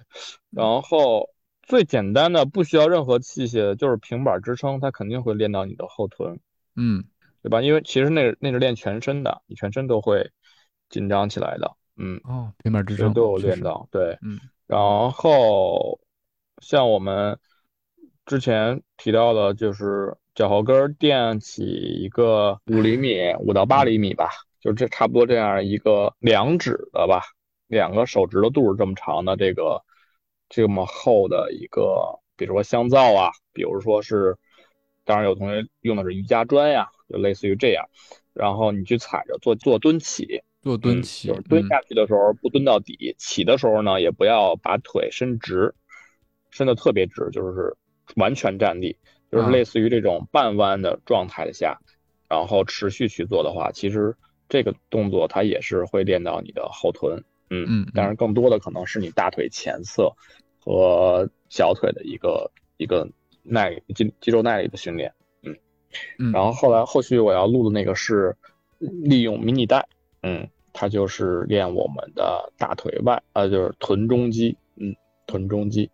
然后最简单的不需要任何器械，就是平板支撑，它肯定会练到你的后臀，嗯，对吧？因为其实那那是练全身的，你全身都会紧张起来的，嗯，哦，平板支撑都有练到，对，嗯。然后，像我们之前提到的，就是脚后跟垫起一个五厘米、五到八厘米吧，就这差不多这样一个两指的吧，两个手指头肚这么长的这个这么厚的一个，比如说香皂啊，比如说是，当然有同学用的是瑜伽砖呀，就类似于这样，然后你去踩着做做蹲起。做蹲起，就是蹲下去的时候不蹲到底，起的时候呢也不要把腿伸直，伸的特别直，就是完全站立，就是类似于这种半弯的状态下，然后持续去做的话，其实这个动作它也是会练到你的后臀，嗯嗯，当然更多的可能是你大腿前侧和小腿的一个一个耐肌肌肉耐力的训练，嗯。嗯，然后后来后续我要录的那个是利用迷你带，嗯。它就是练我们的大腿外，呃，就是臀中肌，嗯，臀中肌，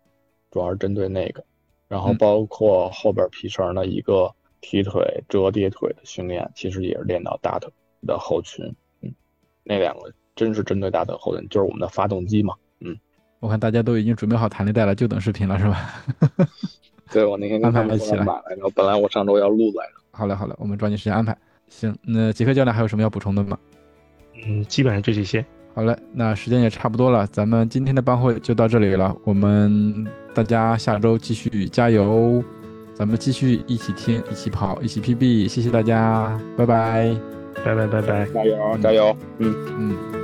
主要是针对那个，然后包括后边皮绳的一个提腿、折叠腿的训练，其实也是练到大腿的后群，嗯，那两个真是针对大腿后群，就是我们的发动机嘛，嗯。我看大家都已经准备好弹力带了，就等视频了，是吧？对，我那天安排了起来，然后本来我上周要录来着。好嘞，好嘞，我们抓紧时间安排。行，那杰克教练还有什么要补充的吗？嗯，基本上就这些。好嘞，那时间也差不多了，咱们今天的班会就到这里了。我们大家下周继续加油，咱们继续一起听，一起跑，一起 PB。谢谢大家，拜拜，拜拜拜拜，加油加油，嗯嗯。